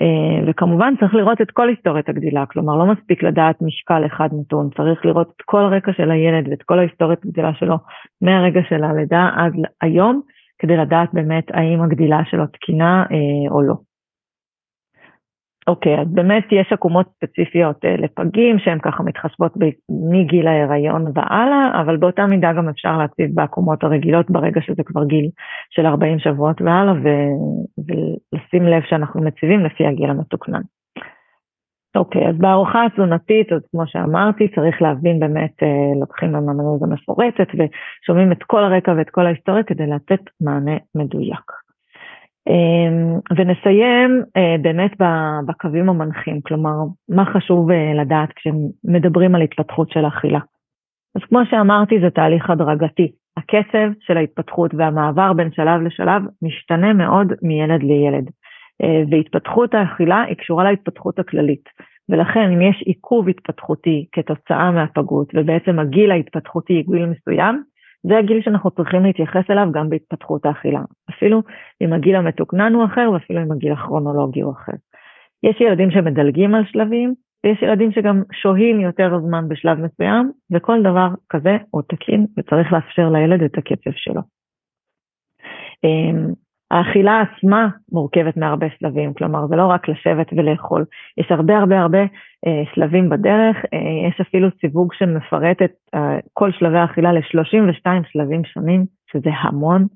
אה, וכמובן צריך לראות את כל היסטוריית הגדילה, כלומר לא מספיק לדעת משקל אחד נתון, צריך לראות את כל הרקע של הילד ואת כל ההיסטוריית הגדילה שלו מהרגע של הלידה עד היום, כדי לדעת באמת האם הגדילה שלו תקינה אה, או לא. אוקיי, אז באמת יש עקומות ספציפיות אה, לפגים שהן ככה מתחשבות מגיל ההיריון והלאה, אבל באותה מידה גם אפשר להציב בעקומות הרגילות ברגע שזה כבר גיל של 40 שבועות והלאה, ו- ולשים לב שאנחנו מציבים לפי הגיל המתוקנן. אוקיי, אז בארוחה התזונתית, אז כמו שאמרתי, צריך להבין באמת, אה, לוקחים במאמנות המפורטת ושומעים את כל הרקע ואת כל ההיסטוריה כדי לתת מענה מדויק. אמ, ונסיים אה, באמת בקווים המנחים, כלומר, מה חשוב אה, לדעת כשמדברים על התפתחות של אכילה. אז כמו שאמרתי, זה תהליך הדרגתי. הקצב של ההתפתחות והמעבר בין שלב לשלב משתנה מאוד מילד לילד. אה, והתפתחות האכילה היא קשורה להתפתחות הכללית. ולכן אם יש עיכוב התפתחותי כתוצאה מהפגות, ובעצם הגיל ההתפתחותי היא גיל מסוים, זה הגיל שאנחנו צריכים להתייחס אליו גם בהתפתחות האכילה. אפילו אם הגיל המתוקנן הוא אחר ואפילו אם הגיל הכרונולוגי הוא אחר. יש ילדים שמדלגים על שלבים, ויש ילדים שגם שוהים יותר זמן בשלב מסוים, וכל דבר כזה הוא תקין וצריך לאפשר לילד את הקצב שלו. האכילה עצמה מורכבת מהרבה שלבים, כלומר זה לא רק לשבת ולאכול, יש הרבה הרבה הרבה אה, שלבים בדרך, אה, יש אפילו סיווג שמפרט את אה, כל שלבי האכילה ל-32 שלבים שונים, שזה המון,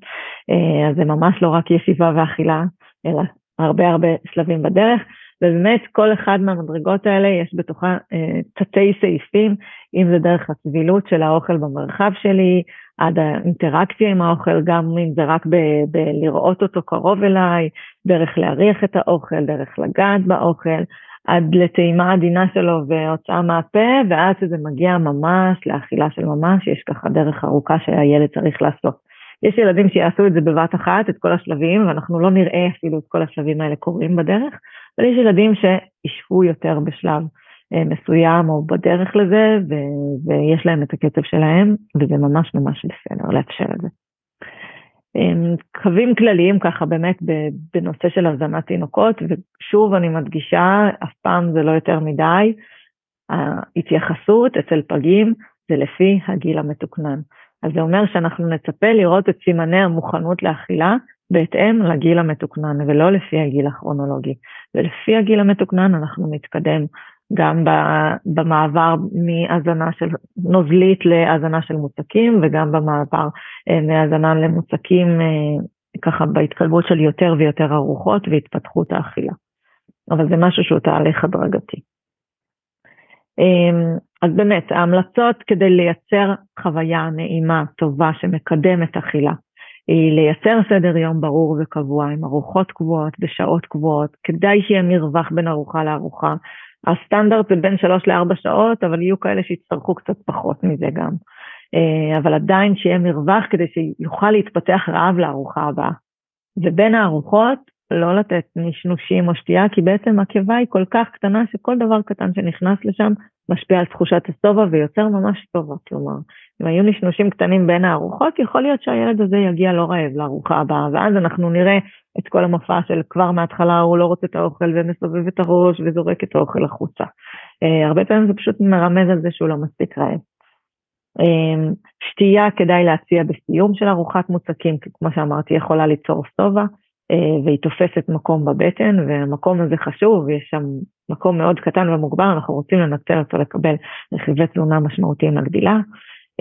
אה, אז זה ממש לא רק ישיבה ואכילה, אלא הרבה הרבה שלבים בדרך, ובאמת כל אחד מהמדרגות האלה יש בתוכה אה, תתי סעיפים, אם זה דרך הסבילות של האוכל במרחב שלי, עד האינטראקציה עם האוכל, גם אם זה רק ב- בלראות אותו קרוב אליי, דרך להריח את האוכל, דרך לגעת באוכל, עד לטעימה עדינה שלו והוצאה מהפה, ועד שזה מגיע ממש לאכילה של ממש, יש ככה דרך ארוכה שהילד צריך לעשות. יש ילדים שיעשו את זה בבת אחת, את כל השלבים, ואנחנו לא נראה אפילו את כל השלבים האלה קורים בדרך, אבל יש ילדים שישבו יותר בשלב אה, מסוים או בדרך לזה, ו- ויש להם את הקצב שלהם, וזה ממש ממש בסדר לאפשר את זה. אמ, קווים כלליים ככה באמת בנושא של הזנת תינוקות, ושוב אני מדגישה, אף פעם זה לא יותר מדי, ההתייחסות אצל פגים זה לפי הגיל המתוקנן. אז זה אומר שאנחנו נצפה לראות את סימני המוכנות לאכילה בהתאם לגיל המתוקנן ולא לפי הגיל הכרונולוגי. ולפי הגיל המתוקנן אנחנו נתקדם גם במעבר מהזנה של נוזלית להזנה של מוצקים וגם במעבר אה, מהזנה למוצקים אה, ככה בהתקלבות של יותר ויותר ארוחות והתפתחות האכילה. אבל זה משהו שהוא תהליך הדרגתי. אמ, אז באמת, ההמלצות כדי לייצר חוויה נעימה, טובה, שמקדמת אכילה. היא לייצר סדר יום ברור וקבוע עם ארוחות קבועות בשעות קבועות, כדאי שיהיה מרווח בין ארוחה לארוחה. הסטנדרט זה בין שלוש לארבע שעות, אבל יהיו כאלה שיצטרכו קצת פחות מזה גם. אה, אבל עדיין שיהיה מרווח כדי שיוכל להתפתח רעב לארוחה הבאה. ובין הארוחות לא לתת נשנושים או שתייה, כי בעצם הקיבה היא כל כך קטנה שכל דבר קטן שנכנס לשם משפיע על תחושת השובע ויוצר ממש טובה. כלומר, אם היו נשנושים קטנים בין הארוחות, יכול להיות שהילד הזה יגיע לא רעב לארוחה הבאה, ואז אנחנו נראה את כל המופע של כבר מההתחלה הוא לא רוצה את האוכל ומסובב את הראש וזורק את האוכל החוצה. Uh, הרבה פעמים זה פשוט מרמז על זה שהוא לא מספיק רעב. Uh, שתייה כדאי להציע בסיום של ארוחת מוצקים, כי כמו שאמרתי, יכולה ליצור שובע. אה, והיא תופסת מקום בבטן, והמקום הזה חשוב, יש שם מקום מאוד קטן ומוגבר, אנחנו רוצים לנצל אותו לקבל רכיבי תלונה משמעותיים לגדילה.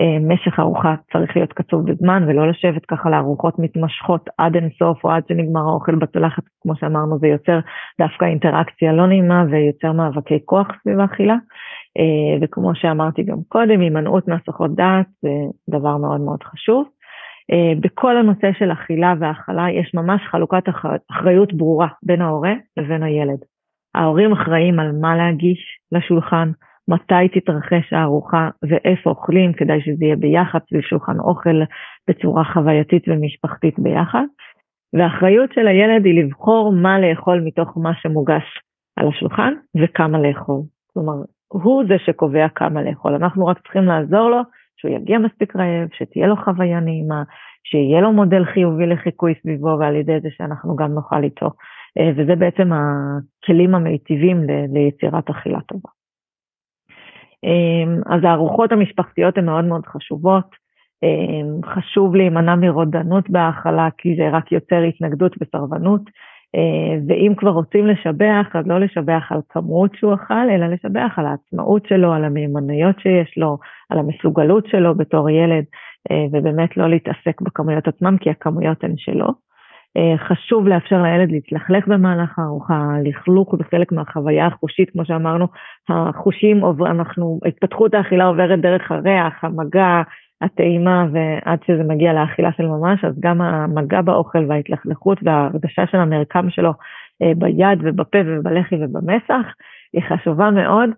אה, משך ארוחה צריך להיות קצוב בזמן ולא לשבת ככה לארוחות מתמשכות עד אינסוף או עד שנגמר האוכל בצלחת, כמו שאמרנו, זה יוצר דווקא אינטראקציה לא נעימה ויוצר מאבקי כוח סביב האכילה. אה, וכמו שאמרתי גם קודם, הימנעות מהסחות דעת זה דבר מאוד מאוד חשוב. אה, בכל הנושא של אכילה והאכלה יש ממש חלוקת אחריות ברורה בין ההורה לבין הילד. ההורים אחראים על מה להגיש לשולחן, מתי תתרחש הארוחה ואיפה אוכלים כדי שזה יהיה ביחד סביב שולחן אוכל בצורה חווייתית ומשפחתית ביחד. והאחריות של הילד היא לבחור מה לאכול מתוך מה שמוגש על השולחן וכמה לאכול. כלומר, הוא זה שקובע כמה לאכול, אנחנו רק צריכים לעזור לו שהוא יגיע מספיק רעב, שתהיה לו חוויה נעימה, שיהיה לו מודל חיובי לחיקוי סביבו ועל ידי זה שאנחנו גם נאכל איתו. אה, וזה בעצם הכלים המיטיבים ליצירת אכילה טובה. אה, אז הארוחות המשפחתיות הן מאוד מאוד חשובות. אה, חשוב להימנע מרודנות בהאכלה כי זה רק יוצר התנגדות וסרבנות. ואם כבר רוצים לשבח, אז לא לשבח על כמות שהוא אכל, אלא לשבח על העצמאות שלו, על המיומנויות שיש לו, על המסוגלות שלו בתור ילד, אה, ובאמת לא להתעסק בכמויות עצמם, כי הכמויות הן שלו. אה, חשוב לאפשר לילד להתלכלך במהלך הארוחה, לכלוך זה חלק מהחוויה החושית, כמו שאמרנו, החושים, אנחנו, התפתחות האכילה עוברת דרך הריח, המגע, הטעימה, ועד שזה מגיע לאכילה של ממש, אז גם המגע באוכל וההתלכלכות וההרגשה של המרקם שלו אה, ביד ובפה ובלחי ובמסח, היא חשובה מאוד.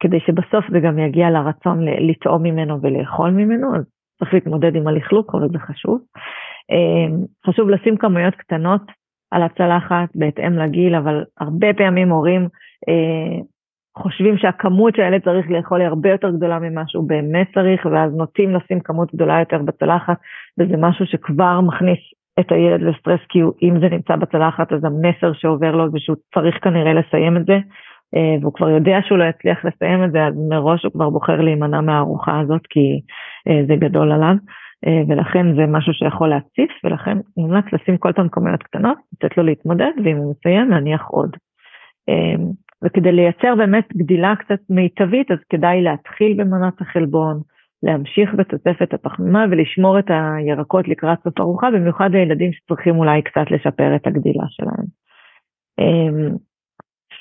כדי שבסוף זה גם יגיע לרצון לטעום ממנו ולאכול ממנו, אז צריך להתמודד עם הלכלוך, אבל זה חשוב. אמ, חשוב לשים כמויות קטנות על הצלחת בהתאם לגיל, אבל הרבה פעמים הורים אה, חושבים שהכמות שהילד צריך לאכול היא הרבה יותר גדולה ממה שהוא באמת צריך, ואז נוטים לשים כמות גדולה יותר בצלחת, וזה משהו שכבר מכניס את הילד לסטרס, כי אם זה נמצא בצלחת אז המסר שעובר לו זה שהוא צריך כנראה לסיים את זה, אה, והוא כבר יודע שהוא לא יצליח לסיים את זה, אז מראש הוא כבר בוחר להימנע מהארוחה הזאת כי אה, זה גדול עליו, אה, ולכן זה משהו שיכול להציף, ולכן מומלץ לשים כל פעם כמויות קטנות, לתת לו להתמודד, ואם הוא מסיים להניח עוד. וכדי לייצר באמת גדילה קצת מיטבית, אז כדאי להתחיל במנת החלבון, להמשיך בתוספת הפחמימה ולשמור את הירקות לקראת סוף ארוחה, במיוחד לילדים שצריכים אולי קצת לשפר את הגדילה שלהם.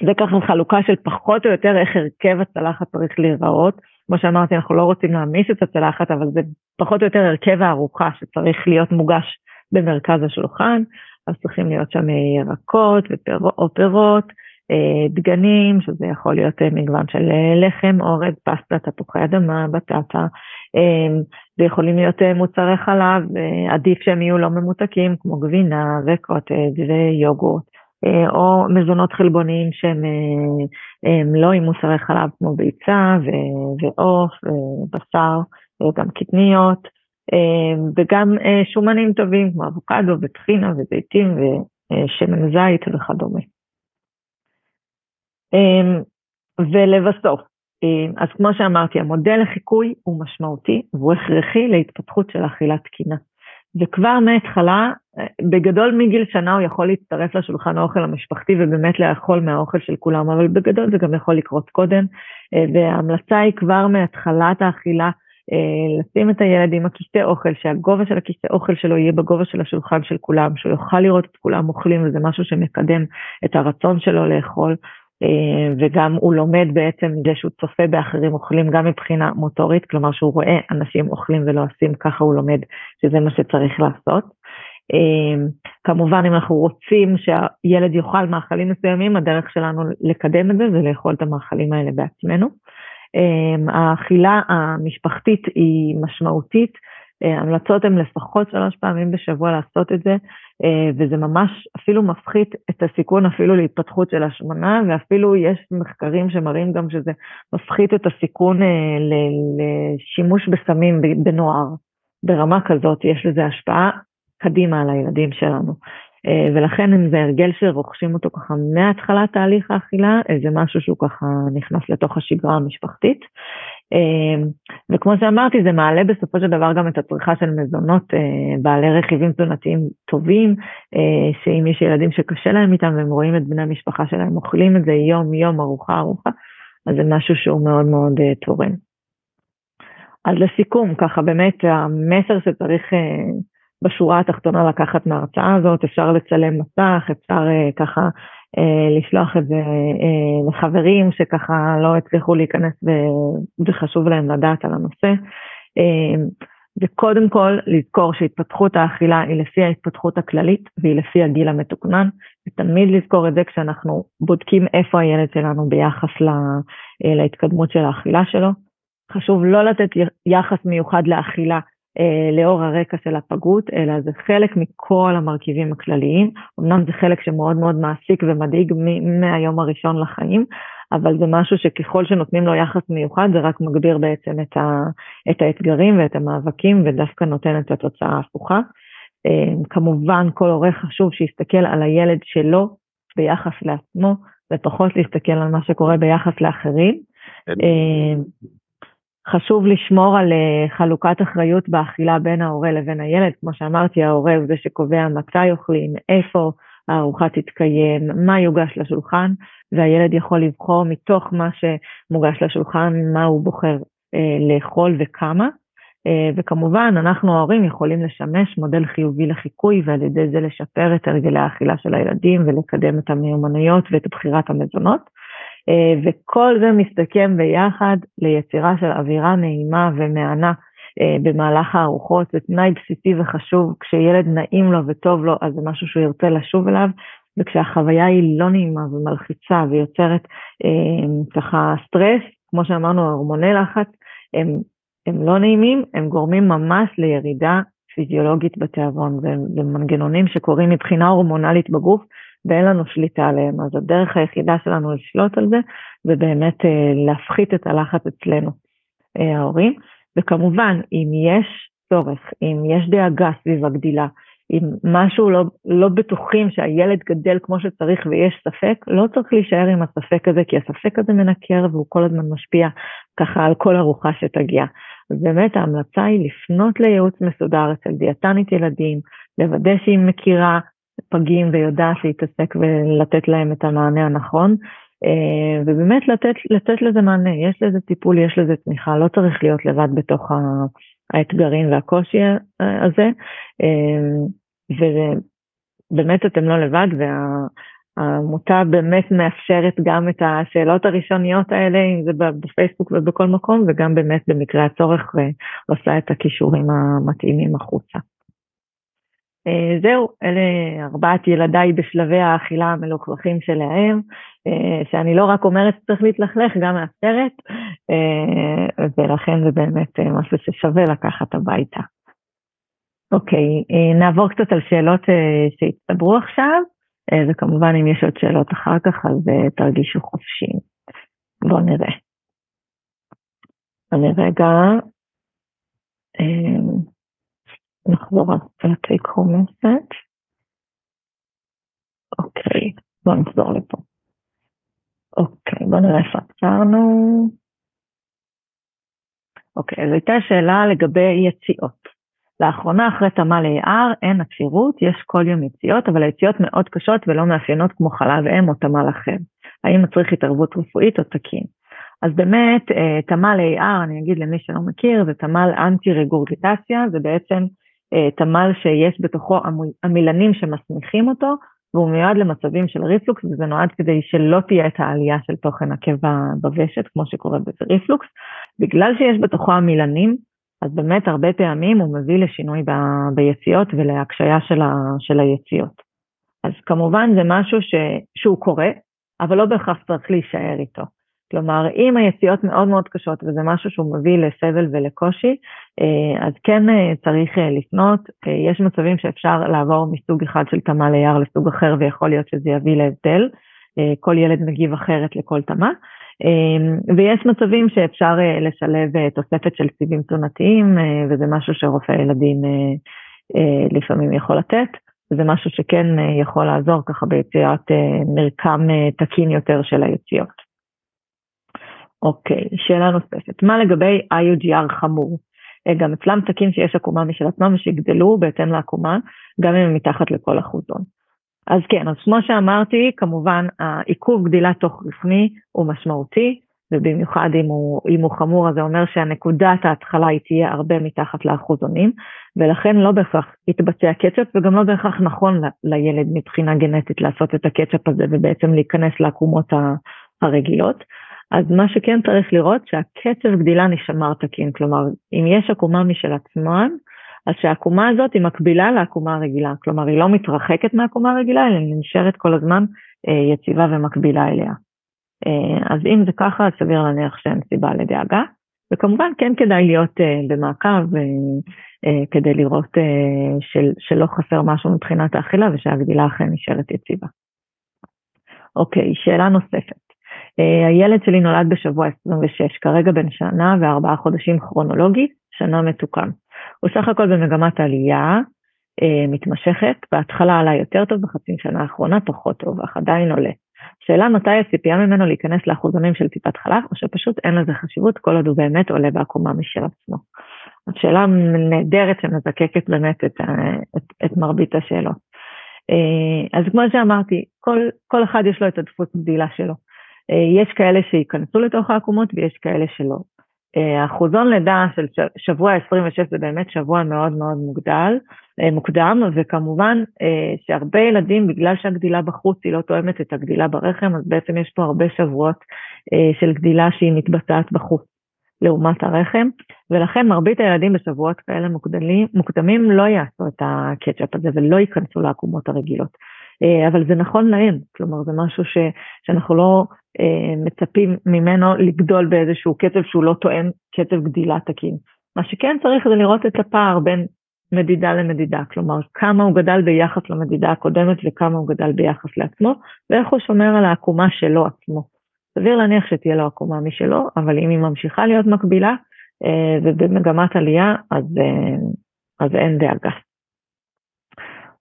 זה ככה חלוקה של פחות או יותר איך הרכב הצלחת צריך להיראות. כמו שאמרתי, אנחנו לא רוצים להעמיס את הצלחת, אבל זה פחות או יותר הרכב הארוחה שצריך להיות מוגש במרכז השולחן. אז צריכים להיות שם ירקות או פירות, דגנים, שזה יכול להיות אה, מגוון של אה, לחם, אורז, פסטה, תפוחי אדמה, בטטה. זה יכולים להיות מוצרי חלב, עדיף שהם יהיו לא ממותקים, כמו גבינה וקוטג' ויוגורט. אה, או מזונות חלבוניים שהם אה, הם לא עם מוצרי חלב כמו ביצה ועוף ובשר וגם קטניות וגם אה, שומנים טובים כמו אבוקדו וטחינה וזיתים ושמן זית וכדומה. ולבסוף, אז כמו שאמרתי, המודל לחיקוי הוא משמעותי והוא הכרחי להתפתחות של אכילה תקינה. וכבר מההתחלה, בגדול מגיל שנה הוא יכול להצטרף לשולחן האוכל המשפחתי ובאמת לאכול מהאוכל של כולם, אבל בגדול זה גם יכול לקרות קודם, וההמלצה היא כבר מהתחלת האכילה לשים את הילד עם הכיסא אוכל, שהגובה של הכיסא אוכל שלו יהיה בגובה של השולחן של כולם, שהוא יוכל לראות את כולם אוכלים וזה משהו שמקדם את הרצון שלו לאכול. וגם הוא לומד בעצם מזה שהוא צופה באחרים אוכלים גם מבחינה מוטורית, כלומר שהוא רואה אנשים אוכלים ולא עושים, ככה הוא לומד שזה מה שצריך לעשות. כמובן אם אנחנו רוצים שהילד יאכל מאכלים מסוימים, הדרך שלנו לקדם את זה זה לאכול את המאכלים האלה בעצמנו. האכילה המשפחתית היא משמעותית, ההמלצות הן לפחות שלוש פעמים בשבוע לעשות את זה, וזה ממש אפילו מפחית את הסיכון אפילו להתפתחות של השמנה, ואפילו יש מחקרים שמראים גם שזה מפחית את הסיכון לשימוש בסמים בנוער. ברמה כזאת יש לזה השפעה קדימה על הילדים שלנו. אה, ולכן אם זה הרגל שרוכשים אותו ככה מהתחלת תהליך האכילה, אה, זה משהו שהוא ככה נכנס לתוך השגרה המשפחתית. אה, וכמו שאמרתי, זה מעלה בסופו של דבר גם את הצריכה של מזונות בעלי רכיבים תזונתיים טובים, שאם יש ילדים שקשה להם איתם והם רואים את בני המשפחה שלהם אוכלים את זה יום-יום, ארוחה-ארוחה, אז זה משהו שהוא מאוד מאוד תורם. אז לסיכום, ככה באמת המסר שצריך בשורה התחתונה לקחת מההרצאה הזאת, אפשר לצלם מסך, אפשר ככה לשלוח את זה uh, לחברים שככה לא הצליחו להיכנס וחשוב להם לדעת על הנושא. Uh, וקודם כל לזכור שהתפתחות האכילה היא לפי ההתפתחות הכללית והיא לפי הגיל המתוקנן, ותמיד לזכור את זה כשאנחנו בודקים איפה הילד שלנו ביחס לה, להתקדמות של האכילה שלו. חשוב לא לתת יחס מיוחד לאכילה אה, לאור הרקע של הפגות, אלא זה חלק מכל המרכיבים הכלליים. אמנם זה חלק שמאוד מאוד מעסיק ומדאיג מהיום הראשון לחיים, אבל זה משהו שככל שנותנים לו יחס מיוחד, זה רק מגביר בעצם את, ה, את האתגרים ואת המאבקים, ודווקא נותן את התוצאה ההפוכה. אה, כמובן, כל הורה חשוב שיסתכל על הילד שלו ביחס לעצמו, ופחות להסתכל על מה שקורה ביחס לאחרים. חשוב לשמור על אה, חלוקת אחריות באכילה בין ההורה לבין הילד. כמו שאמרתי, ההורה הוא זה שקובע מתי אוכלים, איפה הארוחה תתקיים, מה יוגש לשולחן, והילד יכול לבחור מתוך מה שמוגש לשולחן, מה הוא בוחר אה, לאכול וכמה. אה, וכמובן, אנחנו ההורים יכולים לשמש מודל חיובי לחיקוי ועל ידי זה לשפר את הרגלי האכילה של הילדים ולקדם את המיומנויות ואת בחירת המזונות. אה, וכל זה מסתכם ביחד ליצירה של אווירה נעימה ומהנה אה, במהלך הארוחות, זה תנאי בסיסי וחשוב, כשילד נעים לו וטוב לו, אז זה משהו שהוא ירצה לשוב אליו, וכשהחוויה היא לא נעימה ומלחיצה ויוצרת אה, ככה סטרס, כמו שאמרנו, הורמוני לחץ, הם, הם לא נעימים, הם גורמים ממש לירידה פיזיולוגית בתיאבון, ומנגנונים שקורים מבחינה הורמונלית בגוף, ואין לנו שליטה עליהם, אז הדרך היחידה שלנו לשלוט על זה, זה באמת אה, להפחית את הלחץ אצלנו, אה, ההורים. וכמובן, אם יש צורך, אם יש דאגה סביב הגדילה, אם משהו לא, לא בטוחים שהילד גדל כמו שצריך ויש ספק, לא צריך להישאר עם הספק הזה, כי הספק הזה מנקר והוא כל הזמן משפיע ככה על כל ארוחה שתגיע. אז באמת ההמלצה היא לפנות לייעוץ מסודר אצל דיאטנית ילדים, לוודא שהיא מכירה פגים ויודעת להתעסק ולתת להם את המענה הנכון. אה, ובאמת לתת, לתת לזה מענה, יש לזה טיפול, יש לזה תמיכה, לא צריך להיות לבד בתוך האתגרים והקושי הזה. אה, ובאמת אתם לא לבד, והעמותה באמת מאפשרת גם את השאלות הראשוניות האלה, אם זה בפייסבוק ובכל מקום, וגם באמת במקרה הצורך אה, עושה את הכישורים המתאימים החוצה. אה, זהו, אלה ארבעת ילדיי בשלבי האכילה המלוכלכים שלהם, אה, שאני לא רק אומרת שצריך להתלכלך, גם מאפשרת, אה, ולכן זה באמת משהו ששווה לקחת הביתה. אוקיי, נעבור קצת על שאלות שהצטברו עכשיו, וכמובן אם יש עוד שאלות אחר כך, אז תרגישו חופשיים. בואו נראה. אני רגע... נחזור על ה-take home message. אוקיי, בואו נחזור לפה. אוקיי, בואו נראה איפה עצרנו. אוקיי, אז הייתה שאלה לגבי יציאות. לאחרונה אחרי תמ"ל AR אין עצירות, יש כל יום יציאות, אבל היציאות מאוד קשות ולא מאפיינות כמו חלב אם או תמ"ל אחר. האם מצריך התערבות רפואית או תקין? אז באמת, תמ"ל AR, אני אגיד למי שלא מכיר, זה תמ"ל אנטי רגורגיטציה, זה בעצם תמ"ל שיש בתוכו עמילנים שמסמיכים אותו, והוא מיועד למצבים של ריפלוקס, וזה נועד כדי שלא תהיה את העלייה של תוכן הקיבה בוושת, כמו שקורה בריפלוקס. בגלל שיש בתוכו עמילנים, אז באמת הרבה פעמים הוא מביא לשינוי ב, ביציאות ולהקשיה של, ה, של היציאות. אז כמובן זה משהו ש, שהוא קורה, אבל לא בהכרח צריך להישאר איתו. כלומר, אם היציאות מאוד מאוד קשות וזה משהו שהוא מביא לסבל ולקושי, אה, אז כן אה, צריך אה, לפנות. יש מצבים שאפשר לעבור מסוג אחד של תמה ליער לסוג אחר ויכול להיות שזה יביא להבדל. כל ילד מגיב אחרת לכל תמה. ויש מצבים שאפשר לשלב תוספת של סיבים תזונתיים, וזה משהו שרופא ילדים לפעמים יכול לתת. זה משהו שכן יכול לעזור ככה ביצירת מרקם תקין יותר של היציאות. אוקיי, שאלה נוספת. מה לגבי IUGR חמור? אה, גם אצלם תקים שיש עקומה משל עצמם ושיגדלו בהתאם לעקומה, גם אם הם מתחת לכל אחוזון. אז כן, אז כמו שאמרתי, כמובן העיכוב גדילה תוך רחמי הוא משמעותי, ובמיוחד אם הוא, אם הוא חמור, אז זה אומר שהנקודת ההתחלה היא תהיה הרבה מתחת לאחוזונים, ולכן לא בהכרח יתבצע קצ'אפ, וגם לא בהכרח נכון לילד מבחינה גנטית לעשות את הקצ'אפ הזה ובעצם להיכנס לעקומות הרגילות. אז מה שכן צריך לראות שהקצב גדילה נשמר תקין, כלומר אם יש עקומה משל עצמן, אז שהעקומה הזאת היא מקבילה לעקומה הרגילה, כלומר היא לא מתרחקת מהעקומה הרגילה, אלא היא נשארת כל הזמן אה, יציבה ומקבילה אליה. אה, אז אם זה ככה, סביר להניח שאין סיבה לדאגה, וכמובן כן כדאי להיות אה, במעקב אה, אה, כדי לראות אה, של, שלא חסר משהו מבחינת האכילה ושהגדילה אכן נשארת יציבה. אוקיי, שאלה נוספת. Uh, הילד שלי נולד בשבוע 26, כרגע בן שנה וארבעה חודשים כרונולוגי, שנה מתוקן. הוא סך הכל במגמת עלייה uh, מתמשכת, בהתחלה עלה יותר טוב, בחצי שנה האחרונה פחות טוב, אך עדיין עולה. שאלה מתי הציפייה ממנו להיכנס לאחוזונים של טיפת חלב, או שפשוט אין לזה חשיבות כל עוד הוא באמת עולה בעקומה משל עצמו. זו שאלה נהדרת שמזקקת באמת את, את, את מרבית השאלות. Uh, אז כמו שאמרתי, כל, כל אחד יש לו את הדפוס גדילה שלו. אה, יש כאלה שייכנסו לתוך העקומות ויש כאלה שלא. האחוזון אה, לידה של שבוע 26 זה באמת שבוע מאוד מאוד מוגדל, אה, מוקדם, וכמובן שהרבה ילדים, בגלל שהגדילה בחוץ היא לא תואמת את הגדילה ברחם, אז בעצם יש פה הרבה שבועות של גדילה שהיא מתבצעת בחוץ לעומת הרחם, ולכן מרבית הילדים בשבועות כאלה מוקדמים, מוקדמים לא יעשו את הקצ'אפ הזה ולא ייכנסו לעקומות הרגילות. אבל זה נכון להם, כלומר זה משהו ש, שאנחנו לא אה, מצפים ממנו לגדול באיזשהו קצב שהוא לא תואם קצב גדילה תקין. מה שכן צריך זה לראות את הפער בין מדידה למדידה, כלומר כמה הוא גדל ביחס למדידה הקודמת וכמה הוא גדל ביחס לעצמו, ואיך הוא שומר על העקומה שלו עצמו. סביר להניח שתהיה לו עקומה משלו, אבל אם היא ממשיכה להיות מקבילה אה, ובמגמת עלייה, אז, אה, אז אין דאגה.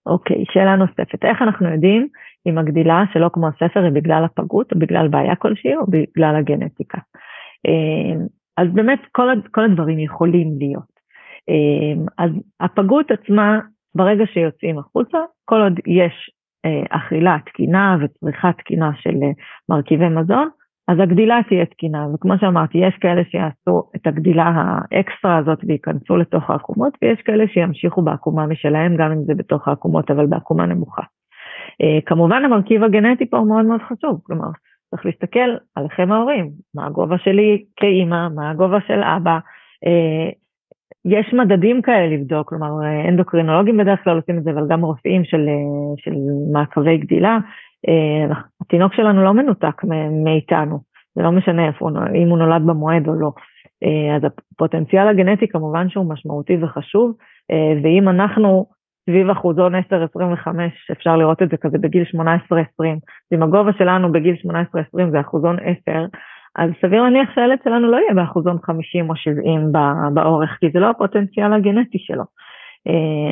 אוקיי, שאלה נוספת, איך אנחנו יודעים אם הגדילה שלא כמו הספר היא בגלל הפגות או בגלל בעיה כלשהי או בגלל הגנטיקה. אמ, אז באמת כל, כל הדברים יכולים להיות. אמ, אז הפגות עצמה, ברגע שיוצאים החוצה, כל עוד יש אה, אכילה תקינה וצריכה תקינה של אה, מרכיבי מזון, אז הגדילה תהיה תקינה, וכמו שאמרתי, יש כאלה שיעשו את הגדילה האקסטרה הזאת וייכנסו לתוך העקומות, ויש כאלה שימשיכו בעקומה משלהם, גם אם זה בתוך העקומות, אבל בעקומה נמוכה. Uh, כמובן המרכיב הגנטי פה הוא מאוד מאוד חשוב, כלומר, צריך להסתכל עליכם ההורים, מה הגובה שלי כאימא, מה הגובה של אבא, uh, יש מדדים כאלה לבדוק, כלומר אנדוקרינולוגים בדרך כלל עושים את זה, אבל גם רופאים של, של מעקבי גדילה, אה, התינוק שלנו לא מנותק מאיתנו, זה לא משנה איפה, אם הוא נולד במועד או לא. אה, אז הפוטנציאל הגנטי כמובן שהוא משמעותי וחשוב, אה, ואם אנחנו סביב אחוזון 10-25, אפשר לראות את זה כזה בגיל 18-20, אם הגובה שלנו בגיל 18-20 זה אחוזון 10, אז סביר להניח שהילד שלנו לא יהיה באחוזון 50 או 70 באורך, כי זה לא הפוטנציאל הגנטי שלו.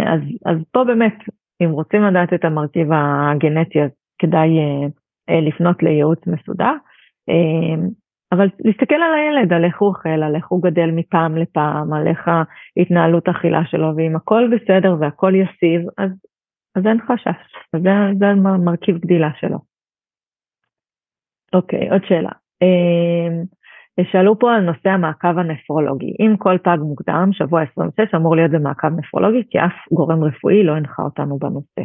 אז, אז פה באמת, אם רוצים לדעת את המרכיב הגנטי, אז כדאי אה, אה, לפנות לייעוץ מסודר. אה, אבל להסתכל על הילד, על איך הוא אוכל, על איך הוא גדל מפעם לפעם, על איך ההתנהלות האכילה שלו, ואם הכל בסדר והכל יציב, אז, אז אין חשש. זה, זה מרכיב גדילה שלו. אוקיי, עוד שאלה. שאלו פה על נושא המעקב הנפרולוגי. אם כל פג מוקדם, שבוע 26 אמור להיות במעקב נפרולוגי, כי אף גורם רפואי לא הנחה אותנו בנושא.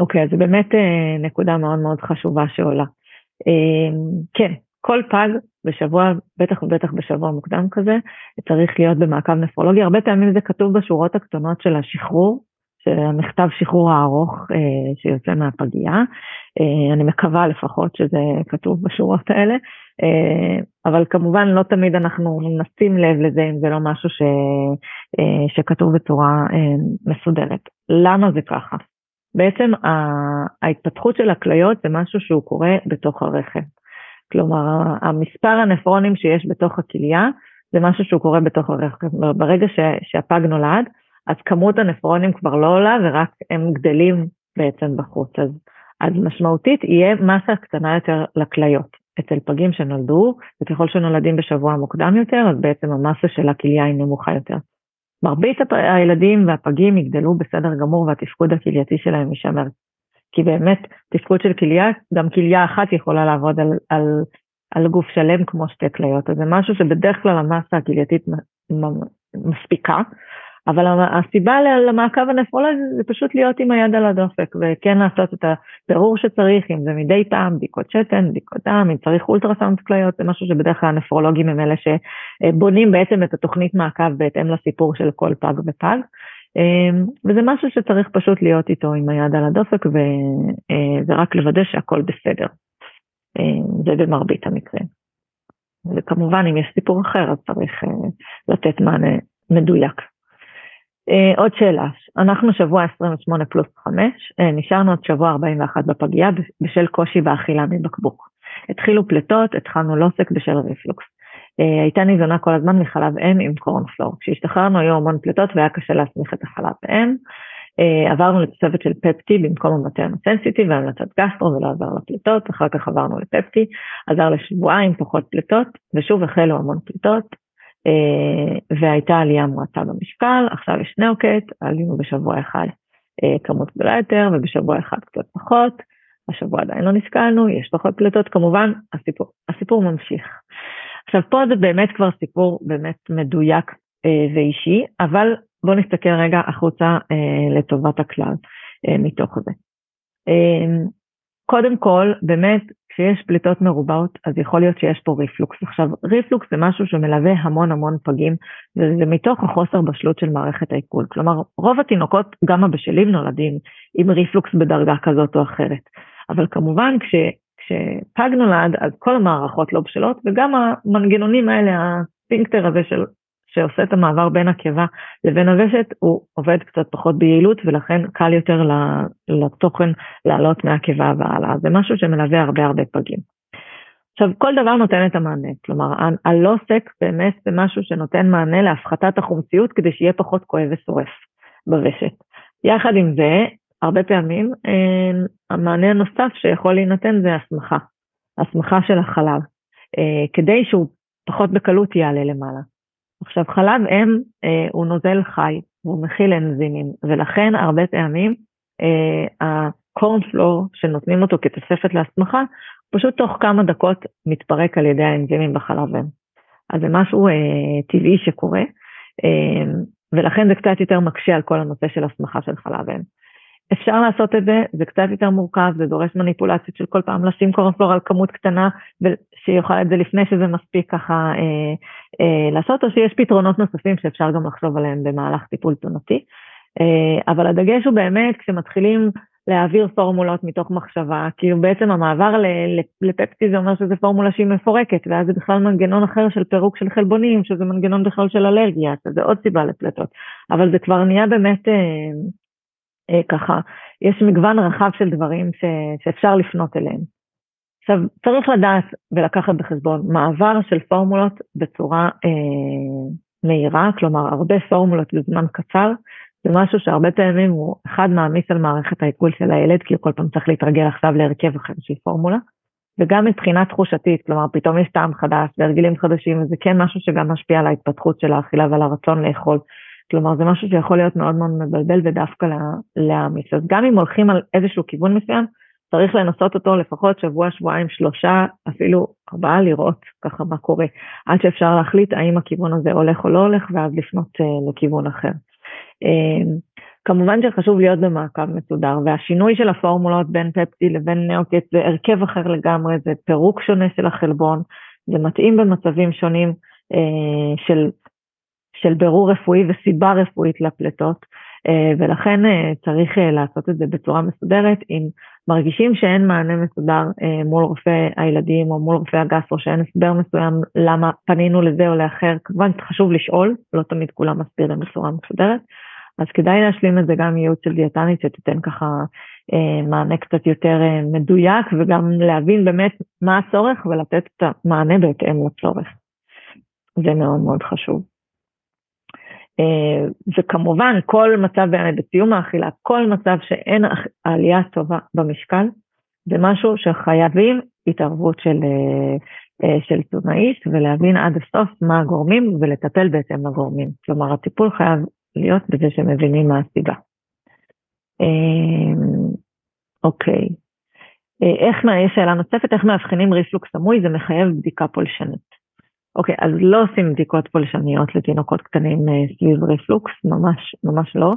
אוקיי, אז זו באמת אה, נקודה מאוד מאוד חשובה שעולה. אה, כן, כל פג בשבוע, בטח ובטח בשבוע מוקדם כזה, צריך להיות במעקב נפרולוגי. הרבה פעמים זה כתוב בשורות הקטנות של השחרור, של המכתב שחרור הארוך אה, שיוצא מהפגייה. אה, אני מקווה לפחות שזה כתוב בשורות האלה, אה, אבל כמובן לא תמיד אנחנו נשים לב לזה אם זה לא משהו ש, אה, שכתוב בצורה מסודרת. למה זה ככה? בעצם ההתפתחות של הכליות זה משהו שהוא קורה בתוך הרחם. כלומר, המספר הנפרונים שיש בתוך הכליה זה משהו שהוא קורה בתוך הרחם. ברגע ש, שהפג נולד, אז כמות הנפרונים כבר לא עולה ורק הם גדלים בעצם בחוץ. אז, אז משמעותית יהיה מסה קטנה יותר לכליות. אצל פגים שנולדו, וככל שנולדים בשבוע מוקדם יותר, אז בעצם המסה של הכליה היא נמוכה יותר. מרבית הילדים והפגים יגדלו בסדר גמור והתפקוד הכלייתי שלהם יישמר. כי באמת תפקוד של כליה, גם כליה אחת יכולה לעבוד על, על, על גוף שלם כמו שתי כליות, אז זה משהו שבדרך כלל המסה הכלייתית מספיקה, אבל הסיבה למעקב הנפרולוגי זה פשוט להיות עם היד על הדופק וכן לעשות את הבירור שצריך, אם זה מדי פעם, בדיקות שתן, בדיקות דם, אם צריך אולטרסאונד כליות, זה משהו שבדרך כלל הנפרולוגים הם אלה שבונים בעצם את התוכנית מעקב בהתאם לסיפור של כל פג ופג. אמ, וזה משהו שצריך פשוט להיות איתו עם היד על הדופק וזה רק לוודא שהכל בסדר. אמ, זה במרבית המקרים. וכמובן אם יש סיפור אחר אז צריך אה, לתת מענה מדויק. Uh, עוד שאלה, אנחנו שבוע 28 פלוס 5, uh, נשארנו עוד שבוע 41 בפגייה בשל קושי באכילה מבקבוק. התחילו פליטות, התחלנו לוסק בשל ריפלוקס. Uh, הייתה ניזונה כל הזמן מחלב אם עם קורנפלור. כשהשתחררנו היו המון פליטות והיה קשה להסמיך את החלב אם. עברנו לתוספת של פפטי במקום המטרנו סנסיטי והמלצת גסטרו ולא עזר לפליטות, אחר כך עברנו לפפטי, עזר לשבועיים פחות פליטות, ושוב החלו המון פליטות, אה, והייתה עלייה מועטה במשקל, עכשיו יש נאוקט, עלינו בשבוע אחד אה, כמות גדולה יותר ובשבוע אחד קצת פחות, השבוע עדיין לא נשקלנו, יש פחות פליטות, כמובן הסיפור, הסיפור ממשיך. עכשיו פה זה באמת כבר סיפור באמת מדויק אה, ואישי, אבל בואו נסתכל רגע החוצה לטובת הכלל מתוך זה. קודם כל, באמת, כשיש פליטות מרובות, אז יכול להיות שיש פה ריפלוקס. עכשיו, ריפלוקס זה משהו שמלווה המון המון פגים, וזה מתוך החוסר בשלות של מערכת העיכול. כלומר, רוב התינוקות, גם הבשלים, נולדים עם ריפלוקס בדרגה כזאת או אחרת. אבל כמובן, כש, כשפג נולד, אז כל המערכות לא בשלות, וגם המנגנונים האלה, הספינקטר הזה של שעושה את המעבר בין הקיבה לבין הוושת, הוא עובד קצת פחות ביעילות ולכן קל יותר לתוכן לעלות מהקיבה והלאה. זה משהו שמלווה הרבה הרבה פגים. עכשיו, כל דבר נותן את המענה, כלומר, הלא סק באמת זה משהו שנותן מענה להפחתת החומציות כדי שיהיה פחות כואב ושורף בוושת. יחד עם זה, הרבה פעמים אה, המענה הנוסף שיכול להינתן זה הסמכה, הסמכה של החלב, אה, כדי שהוא פחות בקלות יעלה למעלה. עכשיו חלב אם אה, הוא נוזל חי, הוא מכיל אנזימים, ולכן הרבה פעמים אה, הקורנפלור שנותנים אותו כתוספת להסמכה, פשוט תוך כמה דקות מתפרק על ידי האנזימים בחלב אם. אז זה משהו אה, טבעי שקורה, אה, ולכן זה קצת יותר מקשה על כל הנושא של הסמכה של חלב אם. אפשר לעשות את זה, זה קצת יותר מורכב, זה דורש מניפולציות של כל פעם לשים קורנפלור על כמות קטנה, ושיוכל את זה לפני שזה מספיק ככה אה, אה, לעשות, או שיש פתרונות נוספים שאפשר גם לחשוב עליהם במהלך טיפול תזונתי. אה, אבל הדגש הוא באמת כשמתחילים להעביר פורמולות מתוך מחשבה, כי בעצם המעבר לפפטי זה אומר שזו פורמולה שהיא מפורקת, ואז זה בכלל מנגנון אחר של פירוק של חלבונים, שזה מנגנון בכלל של אלרגיה, זה עוד סיבה לפלטות. אבל זה כבר נהיה באמת... אה, ככה, יש מגוון רחב של דברים ש, שאפשר לפנות אליהם. עכשיו, צריך לדעת ולקחת בחשבון מעבר של פורמולות בצורה אה, מהירה, כלומר הרבה פורמולות בזמן קצר, זה משהו שהרבה פעמים הוא אחד מעמיס על מערכת העיכול של הילד, כי הוא כל פעם צריך להתרגל עכשיו להרכב אחר של פורמולה. וגם מבחינה תחושתית, כלומר פתאום יש טעם חדש והרגלים חדשים, וזה כן משהו שגם משפיע על ההתפתחות של האכילה ועל הרצון לאכול. כלומר זה משהו שיכול להיות מאוד מאוד מבלבל ודווקא להעמיס. אז גם אם הולכים על איזשהו כיוון מסוים, צריך לנסות אותו לפחות שבוע, שבועיים, שלושה, אפילו ארבעה לראות ככה מה קורה, עד שאפשר להחליט האם הכיוון הזה הולך או לא הולך, ואז לפנות uh, לכיוון אחר. Uh, כמובן שחשוב להיות במעקב מסודר, והשינוי של הפורמולות בין פפטי לבין נאוקט זה הרכב אחר לגמרי, זה פירוק שונה של החלבון, זה מתאים במצבים שונים אה, של, של בירור רפואי וסיבה רפואית לפליטות, אה, ולכן אה, צריך אה, לעשות את זה בצורה מסודרת. אם מרגישים שאין מענה מסודר מול רופא הילדים או מול רופא הגסטרו, שאין הסבר מסוים למה פנינו לזה או לאחר, כמובן חשוב לשאול, לא תמיד כולם מסבירים בצורה מסודרת. אז כדאי להשלים את זה גם ייעוץ של דיאטנית שתיתן ככה מענה קצת יותר מדויק וגם להבין באמת מה הצורך ולתת את המענה בהתאם לצורך. זה מאוד מאוד חשוב. אה, וכמובן כל מצב בסיום האכילה, כל מצב שאין עלייה טובה במשקל, זה משהו שחייבים התערבות של, אה, אה, של תזונאית ולהבין עד הסוף מה הגורמים ולטפל בהתאם לגורמים. כלומר הטיפול חייב להיות בזה שמבינים מה הסיבה. אוקיי. איך, יש שאלה נוספת, איך מאבחנים ריפלוקס סמוי? זה מחייב בדיקה פולשנית. אוקיי, אז לא עושים בדיקות פולשניות לתינוקות קטנים אה, סביב ריפלוקס, ממש, ממש לא.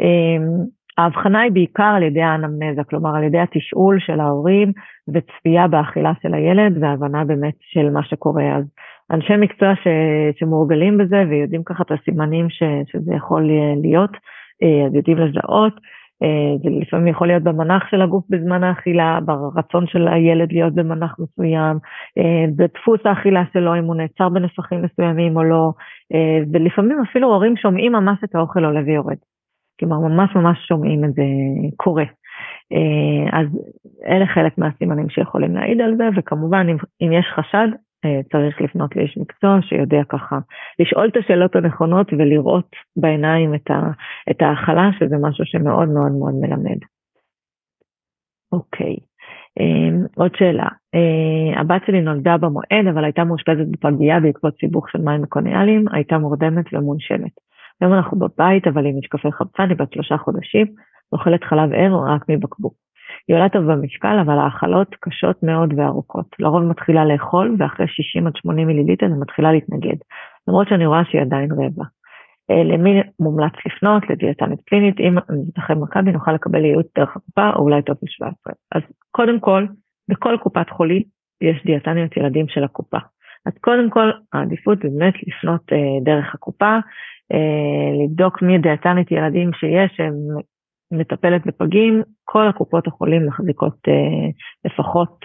אמ, האבחנה היא בעיקר על ידי האנמנזה, כלומר על ידי התשאול של ההורים וצפייה באכילה של הילד והבנה באמת של מה שקורה. אז אנשי מקצוע ש, שמורגלים בזה ויודעים ככה את הסימנים ש, שזה יכול להיות, אה, אז יודעים לזהות. אה, זה לפעמים יכול להיות במנח של הגוף בזמן האכילה, ברצון של הילד להיות במנח מסוים, אה, בדפוס האכילה שלו, אם הוא נעצר בנפחים מסוימים או לא, אה, ולפעמים אפילו הורים שומעים ממש את האוכל עולה ויורד. כלומר, ממש ממש שומעים את זה קורה. אז אלה חלק מהסימנים שיכולים להעיד על זה, וכמובן אם, אם יש חשד, צריך לפנות לאיש מקצוע שיודע ככה לשאול את השאלות הנכונות ולראות בעיניים את, ה, את ההכלה, שזה משהו שמאוד מאוד מאוד מלמד. אוקיי, um, עוד שאלה. Uh, הבת שלי נולדה במועד, אבל הייתה מאושפזת בפגייה בעקבות סיבוך של מים מקוניאליים, הייתה מורדמת ומונשמת. היום אנחנו בבית, אבל עם משקפי חמצן, היא בת שלושה חודשים, אוכלת חלב ער רק מבקבוק. היא עולה טוב במשקל, אבל האכלות קשות מאוד וארוכות. לרוב מתחילה לאכול, ואחרי 60 עד 80 מיליליטר היא מתחילה להתנגד, למרות שאני רואה שהיא עדיין רבע. אה, למי מומלץ לפנות? לדיאטנית קלינית, אם מבטחי מכבי נוכל לקבל ייעוץ דרך הקופה, או אולי טופס 17. אז קודם כל, בכל קופת חולים יש דיאטניות ילדים של הקופה. אז קודם כל, העדיפות זה באמת לפנות אה, דרך הקופה, אה, לבדוק מי דיאטנית ילדים שיש, שהם מטפלת בפגים, כל הקופות החולים מחזיקות אה, לפחות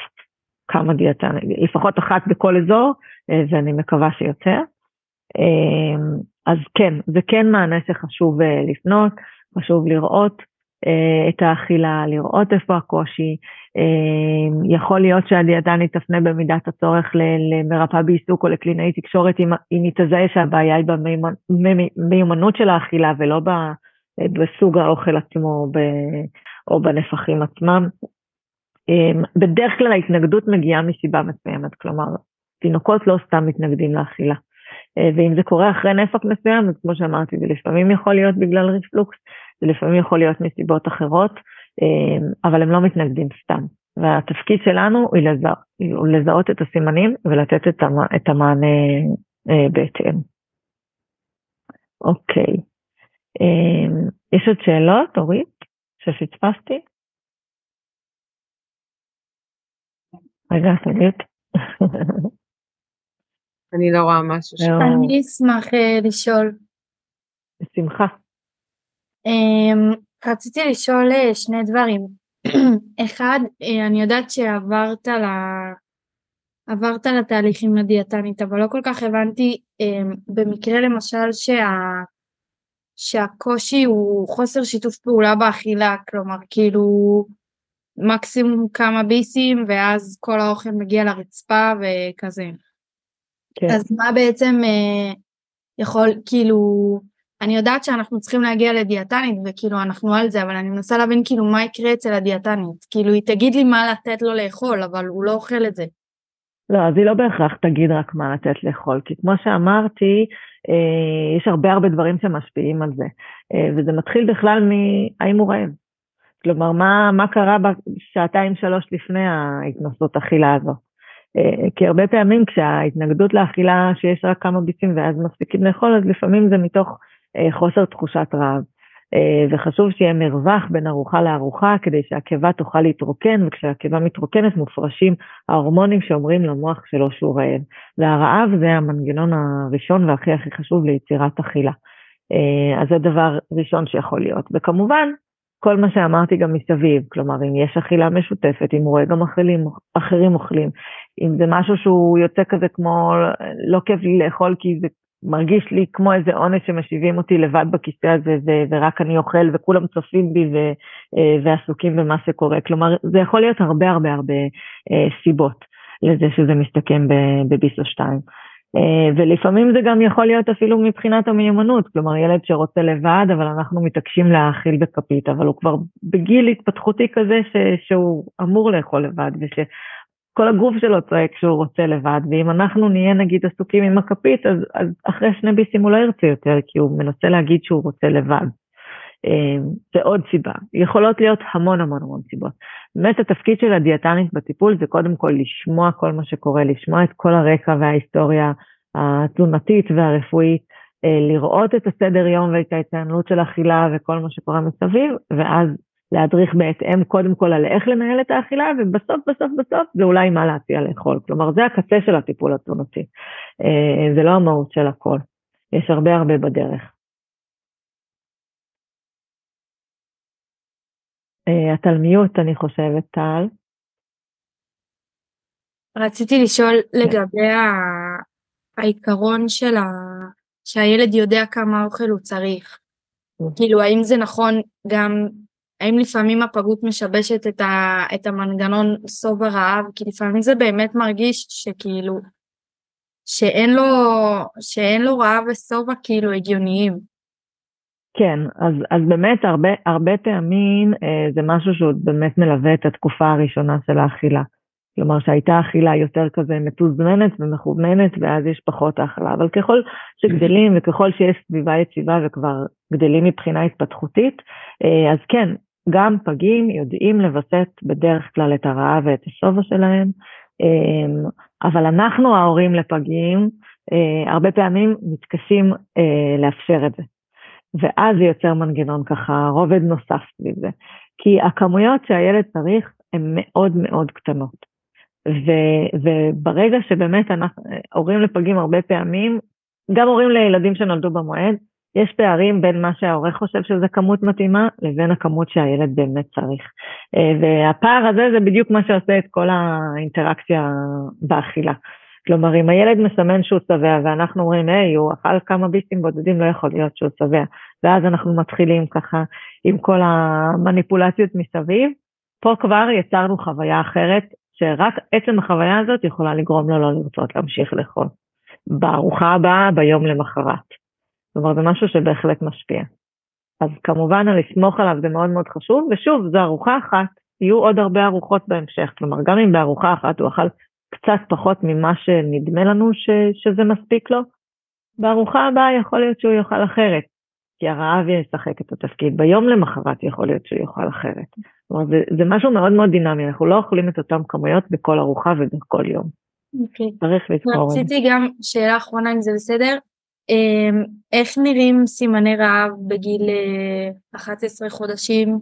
כמה דיאטניות, לפחות אחת בכל אזור, אה, ואני מקווה שיותר. אה, אז כן, זה כן מענה שחשוב אה, לפנות, חשוב לראות אה, את האכילה, לראות איפה הקושי. אה, יכול להיות שהדיאטנית תפנה במידת הצורך למרפאה בעיסוק או לקלינאי תקשורת אם, היא תזהה שהבעיה היא במיומנות של האכילה ולא ב... בסוג האוכל עצמו או בנפחים עצמם. אמ, בדרך כלל ההתנגדות מגיעה מסיבה מסוימת, כלומר, תינוקות לא סתם מתנגדים לאכילה. אה, ואם זה קורה אחרי נפח מסוים, אז כמו שאמרתי, זה לפעמים יכול להיות בגלל ריפלוקס, זה לפעמים יכול להיות מסיבות אחרות, אמ, אבל הם לא מתנגדים סתם. והתפקיד שלנו הוא, לזה, הוא לזהות את הסימנים ולתת את המענה אה, בהתאם. אוקיי. אמ, יש עוד שאלות, אורית, שפספסתי? רגע, תגיד. אני לא רואה משהו ש... אני אשמח אה, לשאול. בשמחה. אמ, רציתי לשאול אה, שני דברים. אחד, אה, אני יודעת שעברת ל... עברת לתהליך עם הדיאטנית, אבל לא כל כך הבנתי אמ, במקרה למשל שה... שהקושי הוא חוסר שיתוף פעולה באכילה, כלומר כאילו מקסימום כמה ביסים ואז כל האוכל מגיע לרצפה וכזה. כן. אז מה בעצם אה, יכול, כאילו, אני יודעת שאנחנו צריכים להגיע לדיאטנית וכאילו אנחנו על זה, אבל אני מנסה להבין כאילו מה יקרה אצל הדיאטנית. כאילו היא תגיד לי מה לתת לו לאכול, אבל הוא לא אוכל את זה. לא, אז היא לא בהכרח תגיד רק מה לתת לאכול, כי כמו שאמרתי, אה, יש הרבה הרבה דברים שמשפיעים על זה, אה, וזה מתחיל בכלל מהאם הוא רעב. כלומר, מה, מה קרה בשעתיים שלוש לפני ההתנסות אכילה הזו. אה, כי הרבה פעמים כשההתנגדות לאכילה שיש רק כמה ביצים ואז מפסיקים לאכול, אז לפעמים זה מתוך חוסר תחושת רעב. וחשוב שיהיה מרווח בין ארוחה לארוחה כדי שהקיבה תוכל להתרוקן, וכשהקיבה מתרוקנת מופרשים ההורמונים שאומרים למוח שלו שהוא רעב. והרעב זה המנגנון הראשון והכי הכי חשוב ליצירת אכילה. אז זה דבר ראשון שיכול להיות. וכמובן, כל מה שאמרתי גם מסביב, כלומר אם יש אכילה משותפת, אם הוא רואה גם אחרים, אחרים אוכלים, אם זה משהו שהוא יוצא כזה כמו לא כיף לי לאכול כי זה מרגיש לי כמו איזה עונש שמשיבים אותי לבד בכיסא הזה ו- ורק אני אוכל וכולם צופים בי ו- אה, ועסוקים במה שקורה, כלומר זה יכול להיות הרבה הרבה הרבה אה, סיבות לזה שזה מסתכם בביסו 2. אה, ולפעמים זה גם יכול להיות אפילו מבחינת המיומנות, כלומר ילד שרוצה לבד, אבל אנחנו מתעקשים להאכיל בכפית, אבל הוא כבר בגיל התפתחותי כזה ש, שהוא אמור לאכול לבד, ושכל הגוף שלו צועק שהוא רוצה לבד, ואם אנחנו נהיה נגיד עסוקים עם הכפית, אז, אז אחרי שני ביסים הוא לא ירצה יותר, כי הוא מנסה להגיד שהוא רוצה לבד. אה, זה עוד סיבה. יכולות להיות המון המון המון סיבות. באמת התפקיד של הדיאטנית בטיפול זה קודם כל לשמוע כל מה שקורה, לשמוע את כל הרקע וההיסטוריה התזונתית והרפואית, אה, לראות את הסדר יום ואת ההתנהלות של האכילה וכל מה שקורה מסביב, ואז להדריך בהתאם קודם כל על איך לנהל את האכילה, ובסוף בסוף בסוף זה אולי מה להציע לאכול. כלומר, זה הקצה של הטיפול התזונתי. אה, זה לא המהות של הכל. יש הרבה הרבה בדרך. התלמיות, אני חושבת, טל. רציתי לשאול לגבי העיקרון של ה... שהילד יודע כמה אוכל הוא צריך. כאילו, האם זה נכון גם, האם לפעמים הפגות משבשת את, ה... את המנגנון סוב הרעב? כי לפעמים זה באמת מרגיש שכאילו, שאין לו, שאין לו רעב ושובע כאילו הגיוניים. כן, אז, אז באמת הרבה, הרבה פעמים אה, זה משהו שעוד באמת מלווה את התקופה הראשונה של האכילה. כלומר שהייתה אכילה יותר כזה מתוזמנת ומכווננת ואז יש פחות האכלה, אבל ככל שגדלים וככל שיש סביבה יציבה וכבר גדלים מבחינה התפתחותית, אה, אז כן, גם פגים יודעים לווסת בדרך כלל את הרעב ואת השובע שלהם, אה, אבל אנחנו ההורים לפגים אה, הרבה פעמים מתקשים לאפשר את זה. ואז זה יוצר מנגנון ככה, רובד נוסף סביב זה. כי הכמויות שהילד צריך הן מאוד מאוד קטנות. ו, וברגע שבאמת אנחנו, הורים לפגים הרבה פעמים, גם הורים לילדים שנולדו במועד, יש פערים בין מה שההורה חושב שזה כמות מתאימה לבין הכמות שהילד באמת צריך. והפער הזה זה בדיוק מה שעושה את כל האינטראקציה באכילה. כלומר, אם הילד מסמן שהוא שבע ואנחנו אומרים, היי, הוא אכל כמה ביסים בודדים, לא יכול להיות שהוא שבע. ואז אנחנו מתחילים ככה עם כל המניפולציות מסביב. פה כבר יצרנו חוויה אחרת, שרק עצם החוויה הזאת יכולה לגרום לו לא לרצות להמשיך לאכול. בארוחה הבאה, ביום למחרת. כלומר, זה משהו שבהחלט משפיע. אז כמובן, לסמוך עליו זה מאוד מאוד חשוב, ושוב, זו ארוחה אחת, יהיו עוד הרבה ארוחות בהמשך. כלומר, גם אם בארוחה אחת הוא אכל קצת פחות ממה שנדמה לנו ש, שזה מספיק לו, בארוחה הבאה יכול להיות שהוא יאכל אחרת, כי הרעב ישחק את התפקיד. ביום למחרת יכול להיות שהוא יאכל אחרת. כלומר, זה, זה משהו מאוד מאוד דינמי, אנחנו לא אוכלים את אותן כמויות בכל ארוחה ובכל יום. אוקיי. Okay. צריך לזכור. רציתי גם שאלה אחרונה אם זה בסדר. אמ, איך נראים סימני רעב בגיל 11 אה, חודשים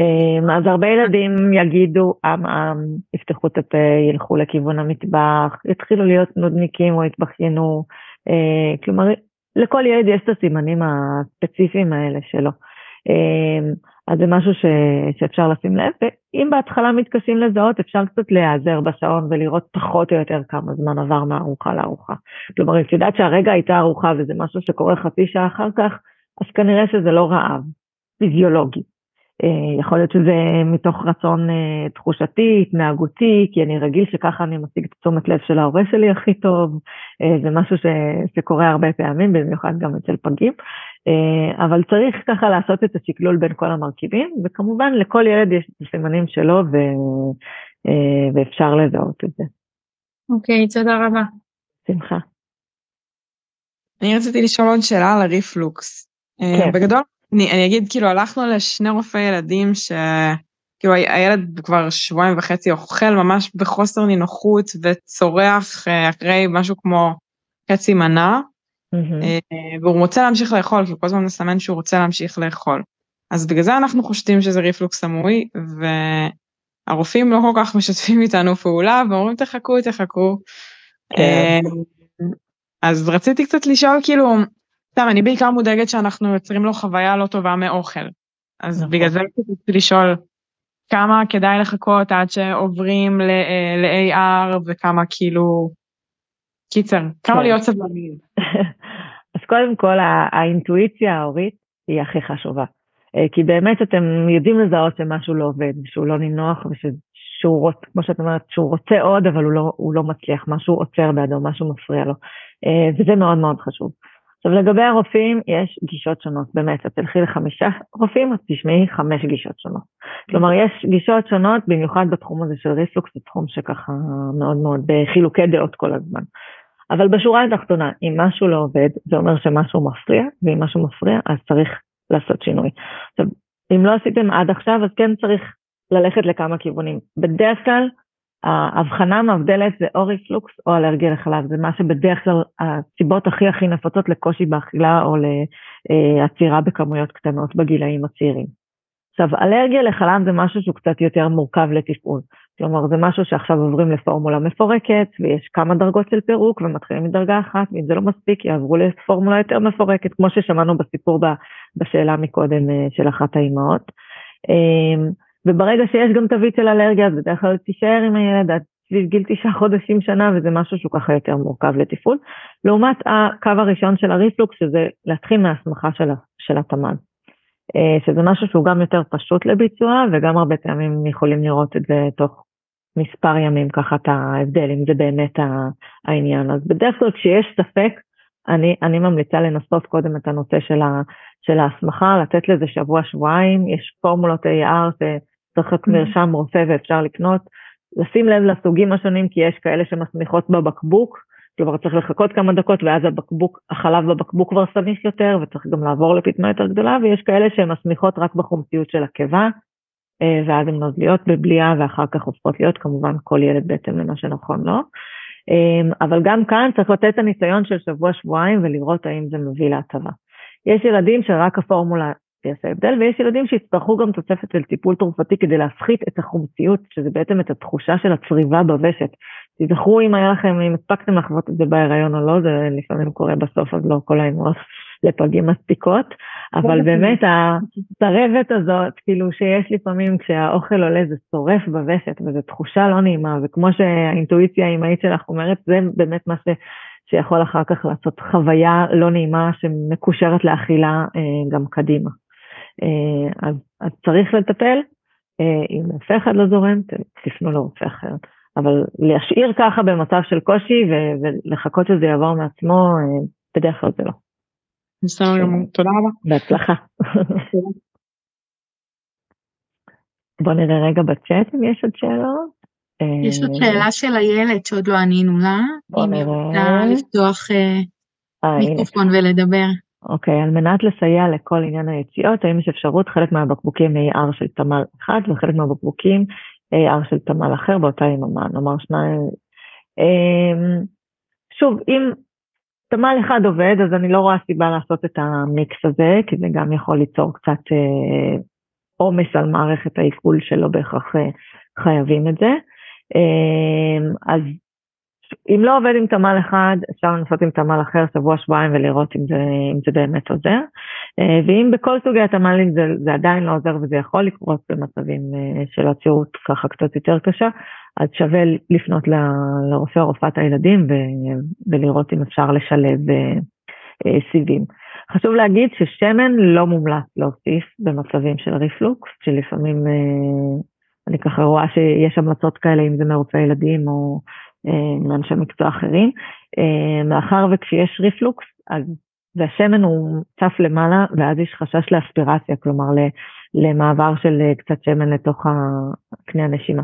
אמ, אז הרבה ילדים יגידו עם עם, יפתחו את הפה, ילכו לכיוון המטבח, יתחילו להיות נודניקים או יתבכיינו, אה, כלומר לכל ילד יש את הסימנים הספציפיים האלה שלו. אז זה משהו ש, שאפשר לשים לב, ואם בהתחלה מתקשים לזהות, אפשר קצת להיעזר בשעון ולראות פחות או יותר כמה זמן עבר מארוחה לארוחה. כלומר, אם את יודעת שהרגע הייתה ארוחה וזה משהו שקורה חצי שעה אחר כך, אז כנראה שזה לא רעב, פיזיולוגי. אה, יכול להיות שזה מתוך רצון אה, תחושתי, התנהגותי, כי אני רגיל שככה אני משיג את תשומת לב של ההורה שלי הכי טוב, אה, זה משהו ש, שקורה הרבה פעמים, במיוחד גם אצל פגים, אבל צריך ככה לעשות את השקלול בין כל המרכיבים, וכמובן לכל ילד יש את הסימנים שלו ו, ואפשר לזהות את זה. אוקיי, okay, תודה רבה. שמחה. אני רציתי לשאול עוד שאלה על הריפלוקס. כן. בגדול אני, אני אגיד, כאילו, הלכנו לשני רופאי ילדים שכאילו הילד כבר שבועיים וחצי אוכל ממש בחוסר נינוחות וצורח אה, אחרי משהו כמו חצי מנה, והוא רוצה להמשיך לאכול, כי הוא כל הזמן מסמן שהוא רוצה להמשיך לאכול. אז בגלל זה אנחנו חושדים שזה ריפלוקס סמוי, והרופאים לא כל כך משתפים איתנו פעולה, ואומרים תחכו, תחכו. כן. אז רציתי קצת לשאול, כאילו, טוב, אני בעיקר מודאגת שאנחנו יוצרים לו חוויה לא טובה מאוכל. אז נכון. בגלל זה רציתי לשאול, כמה כדאי לחכות עד שעוברים ל-AR וכמה כאילו, קיצר, כמה כן. להיות סבלניים. קודם כל האינטואיציה ההורית היא הכי חשובה. אה, כי באמת אתם יודעים לזהות שמשהו לא עובד, שהוא לא נינוח ושהוא רוצה, כמו שאת אומרת, שהוא רוצה עוד אבל הוא לא, הוא לא מצליח, משהו עוצר בעדו, משהו מפריע לו. אה, וזה מאוד מאוד חשוב. עכשיו לגבי הרופאים יש גישות שונות, באמת, את תלכי לחמישה רופאים, אז תשמעי חמש גישות שונות. כלומר יש גישות שונות, במיוחד בתחום הזה של ריפלוקס, זה תחום שככה מאוד מאוד בחילוקי דעות כל הזמן. אבל בשורה התחתונה, אם משהו לא עובד, זה אומר שמשהו מפריע, ואם משהו מפריע, אז צריך לעשות שינוי. עכשיו, אם לא עשיתם עד עכשיו, אז כן צריך ללכת לכמה כיוונים. בדרך כלל, ההבחנה מבדלת זה או ריפלוקס או אלרגיה לחלב, זה מה שבדרך כלל הסיבות הכי הכי נפוצות לקושי באכילה או לעצירה בכמויות קטנות בגילאים הצעירים. עכשיו, אלרגיה לחלב זה משהו שהוא קצת יותר מורכב לתפעול. כלומר, זה משהו שעכשיו עוברים לפורמולה מפורקת, ויש כמה דרגות של פירוק, ומתחילים מדרגה אחת, ואם זה לא מספיק, יעברו לפורמולה יותר מפורקת, כמו ששמענו בסיפור בשאלה מקודם אה, של אחת האימהות. אמ, וברגע שיש גם תווית של אלרגיה, אז בדרך כלל תישאר עם הילד עד גיל תשעה חודשים שנה, וזה משהו שהוא ככה יותר מורכב לתפעול. לעומת הקו הראשון של הריפלוקס, שזה להתחיל מההסמכה של, של התמ"ל. אה, שזה משהו שהוא גם יותר פשוט לביצוע, וגם הרבה פעמים יכולים לראות את זה תוך מספר ימים, ככה את ההבדל, אם זה באמת העניין. אז בדרך כלל כשיש ספק, אני, אני ממליצה לנסות קודם את הנושא של, ה, של ההסמכה, לתת לזה שבוע-שבועיים, יש פורמולות AR שצריך רק mm-hmm. מרשם רופא ואפשר לקנות, לשים לב לסוגים השונים, כי יש כאלה שמסמיכות בבקבוק, כלומר צריך לחכות כמה דקות ואז הבקבוק, החלב בבקבוק כבר סמיך יותר וצריך גם לעבור לפטמה יותר גדולה, ויש כאלה שהן מסמיכות רק בחומציות של הקיבה, ואז הן נוזליות בבליעה ואחר כך הופכות להיות כמובן כל ילד בהתאם למה שנכון לו. לא? אבל גם כאן צריך לתת את הניסיון של שבוע-שבועיים ולראות האם זה מביא להטבה. יש ילדים שרק הפורמולה יעשה הבדל, ויש ילדים שיצטרכו גם תוספת של טיפול תרופתי כדי להפחית את החומציות, שזה בעצם את התחושה של הצריבה בוושת. תזכרו אם היה לכם, אם הספקתם לחוות את זה בהיריון או לא, זה לפעמים קורה בסוף, אז לא כל האמרות לפגים מספיקות, אבל באמת הצרבת הזאת, כאילו שיש לפעמים כשהאוכל עולה זה שורף בוושת וזו תחושה לא נעימה, וכמו שהאינטואיציה האמהית שלך אומרת, זה באמת מה ש... שיכול אחר כך לעשות חוויה לא נעימה שמקושרת לאכילה אה, גם קדימה. אה, אז, אז צריך לטפל, אה, אם רופא אחד לא זורם, תפנו לרופא אחר. אבל להשאיר ככה במצב של קושי ולחכות שזה יעבור מעצמו, בדרך כלל זה לא. בסדר גמור, תודה רבה. בהצלחה. בוא נראה רגע בצ'אט אם יש עוד שאלות. יש עוד שאלה של איילת שעוד לא ענינו לה, אם היא רוצה לפתוח אה, אה, מיקרופון ולדבר. אוקיי, על מנת לסייע לכל עניין היציאות, האם יש אפשרות חלק מהבקבוקים AR של תמ"ל אחד וחלק מהבקבוקים AR של תמ"ל אחר באותה יממה, נאמר שניים. שוב, אם תמ"ל אחד עובד, אז אני לא רואה סיבה לעשות את המיקס הזה, כי זה גם יכול ליצור קצת אה, עומס על מערכת העיכול שלא בהכרח חייבים את זה. אמ, אז אם לא עובד עם תמ"ל אחד, אפשר לנסות עם תמ"ל אחר שבוע שבועיים ולראות אם זה, אם זה באמת עוזר. אה, ואם בכל סוגי התמ"לים זה, זה עדיין לא עוזר וזה יכול לקרות במצבים אה, של עצירות ככה קצת יותר קשה, אז שווה לפנות לרופא או רופאת הילדים ולראות אם אפשר לשלב אה, סיבים. חשוב להגיד ששמן לא מומלץ להוסיף במצבים של ריפלוקס, שלפעמים אני ככה רואה שיש המלצות כאלה, אם זה מרופאי ילדים או אה, מאנשי מקצוע אחרים. אה, מאחר וכשיש ריפלוקס, אז והשמן הוא צף למעלה, ואז יש חשש לאספירציה, כלומר למעבר של אה, קצת שמן לתוך קנה הנשימה.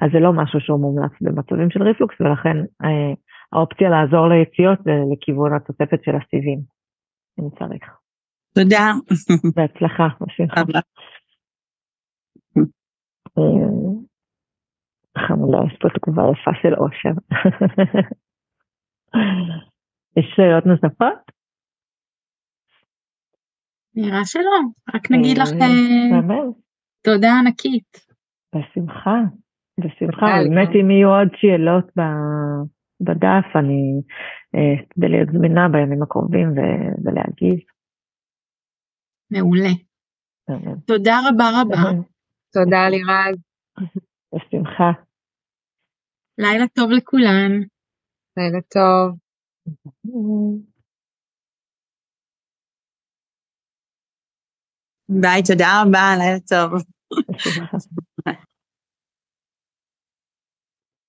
אז זה לא משהו שהוא מומלץ במצבים של ריפלוקס, ולכן האופציה לעזור ליציאות זה לכיוון התוספת של הסיבים, אם צריך. תודה. בהצלחה, בשמחה. חמודה, יש פה תגובה יפה של אושר. יש שאלות נוספות? נראה שלא, רק נגיד לך תודה ענקית. בשמחה, בשמחה, באמת אם יהיו עוד שאלות בדף, אני אשתדל להיות זמינה בימים הקרובים ולהגיב. מעולה. תודה רבה רבה. תודה לירז. בשמחה. לילה טוב לכולן. לילה טוב. ביי, תודה רבה, לילה טוב.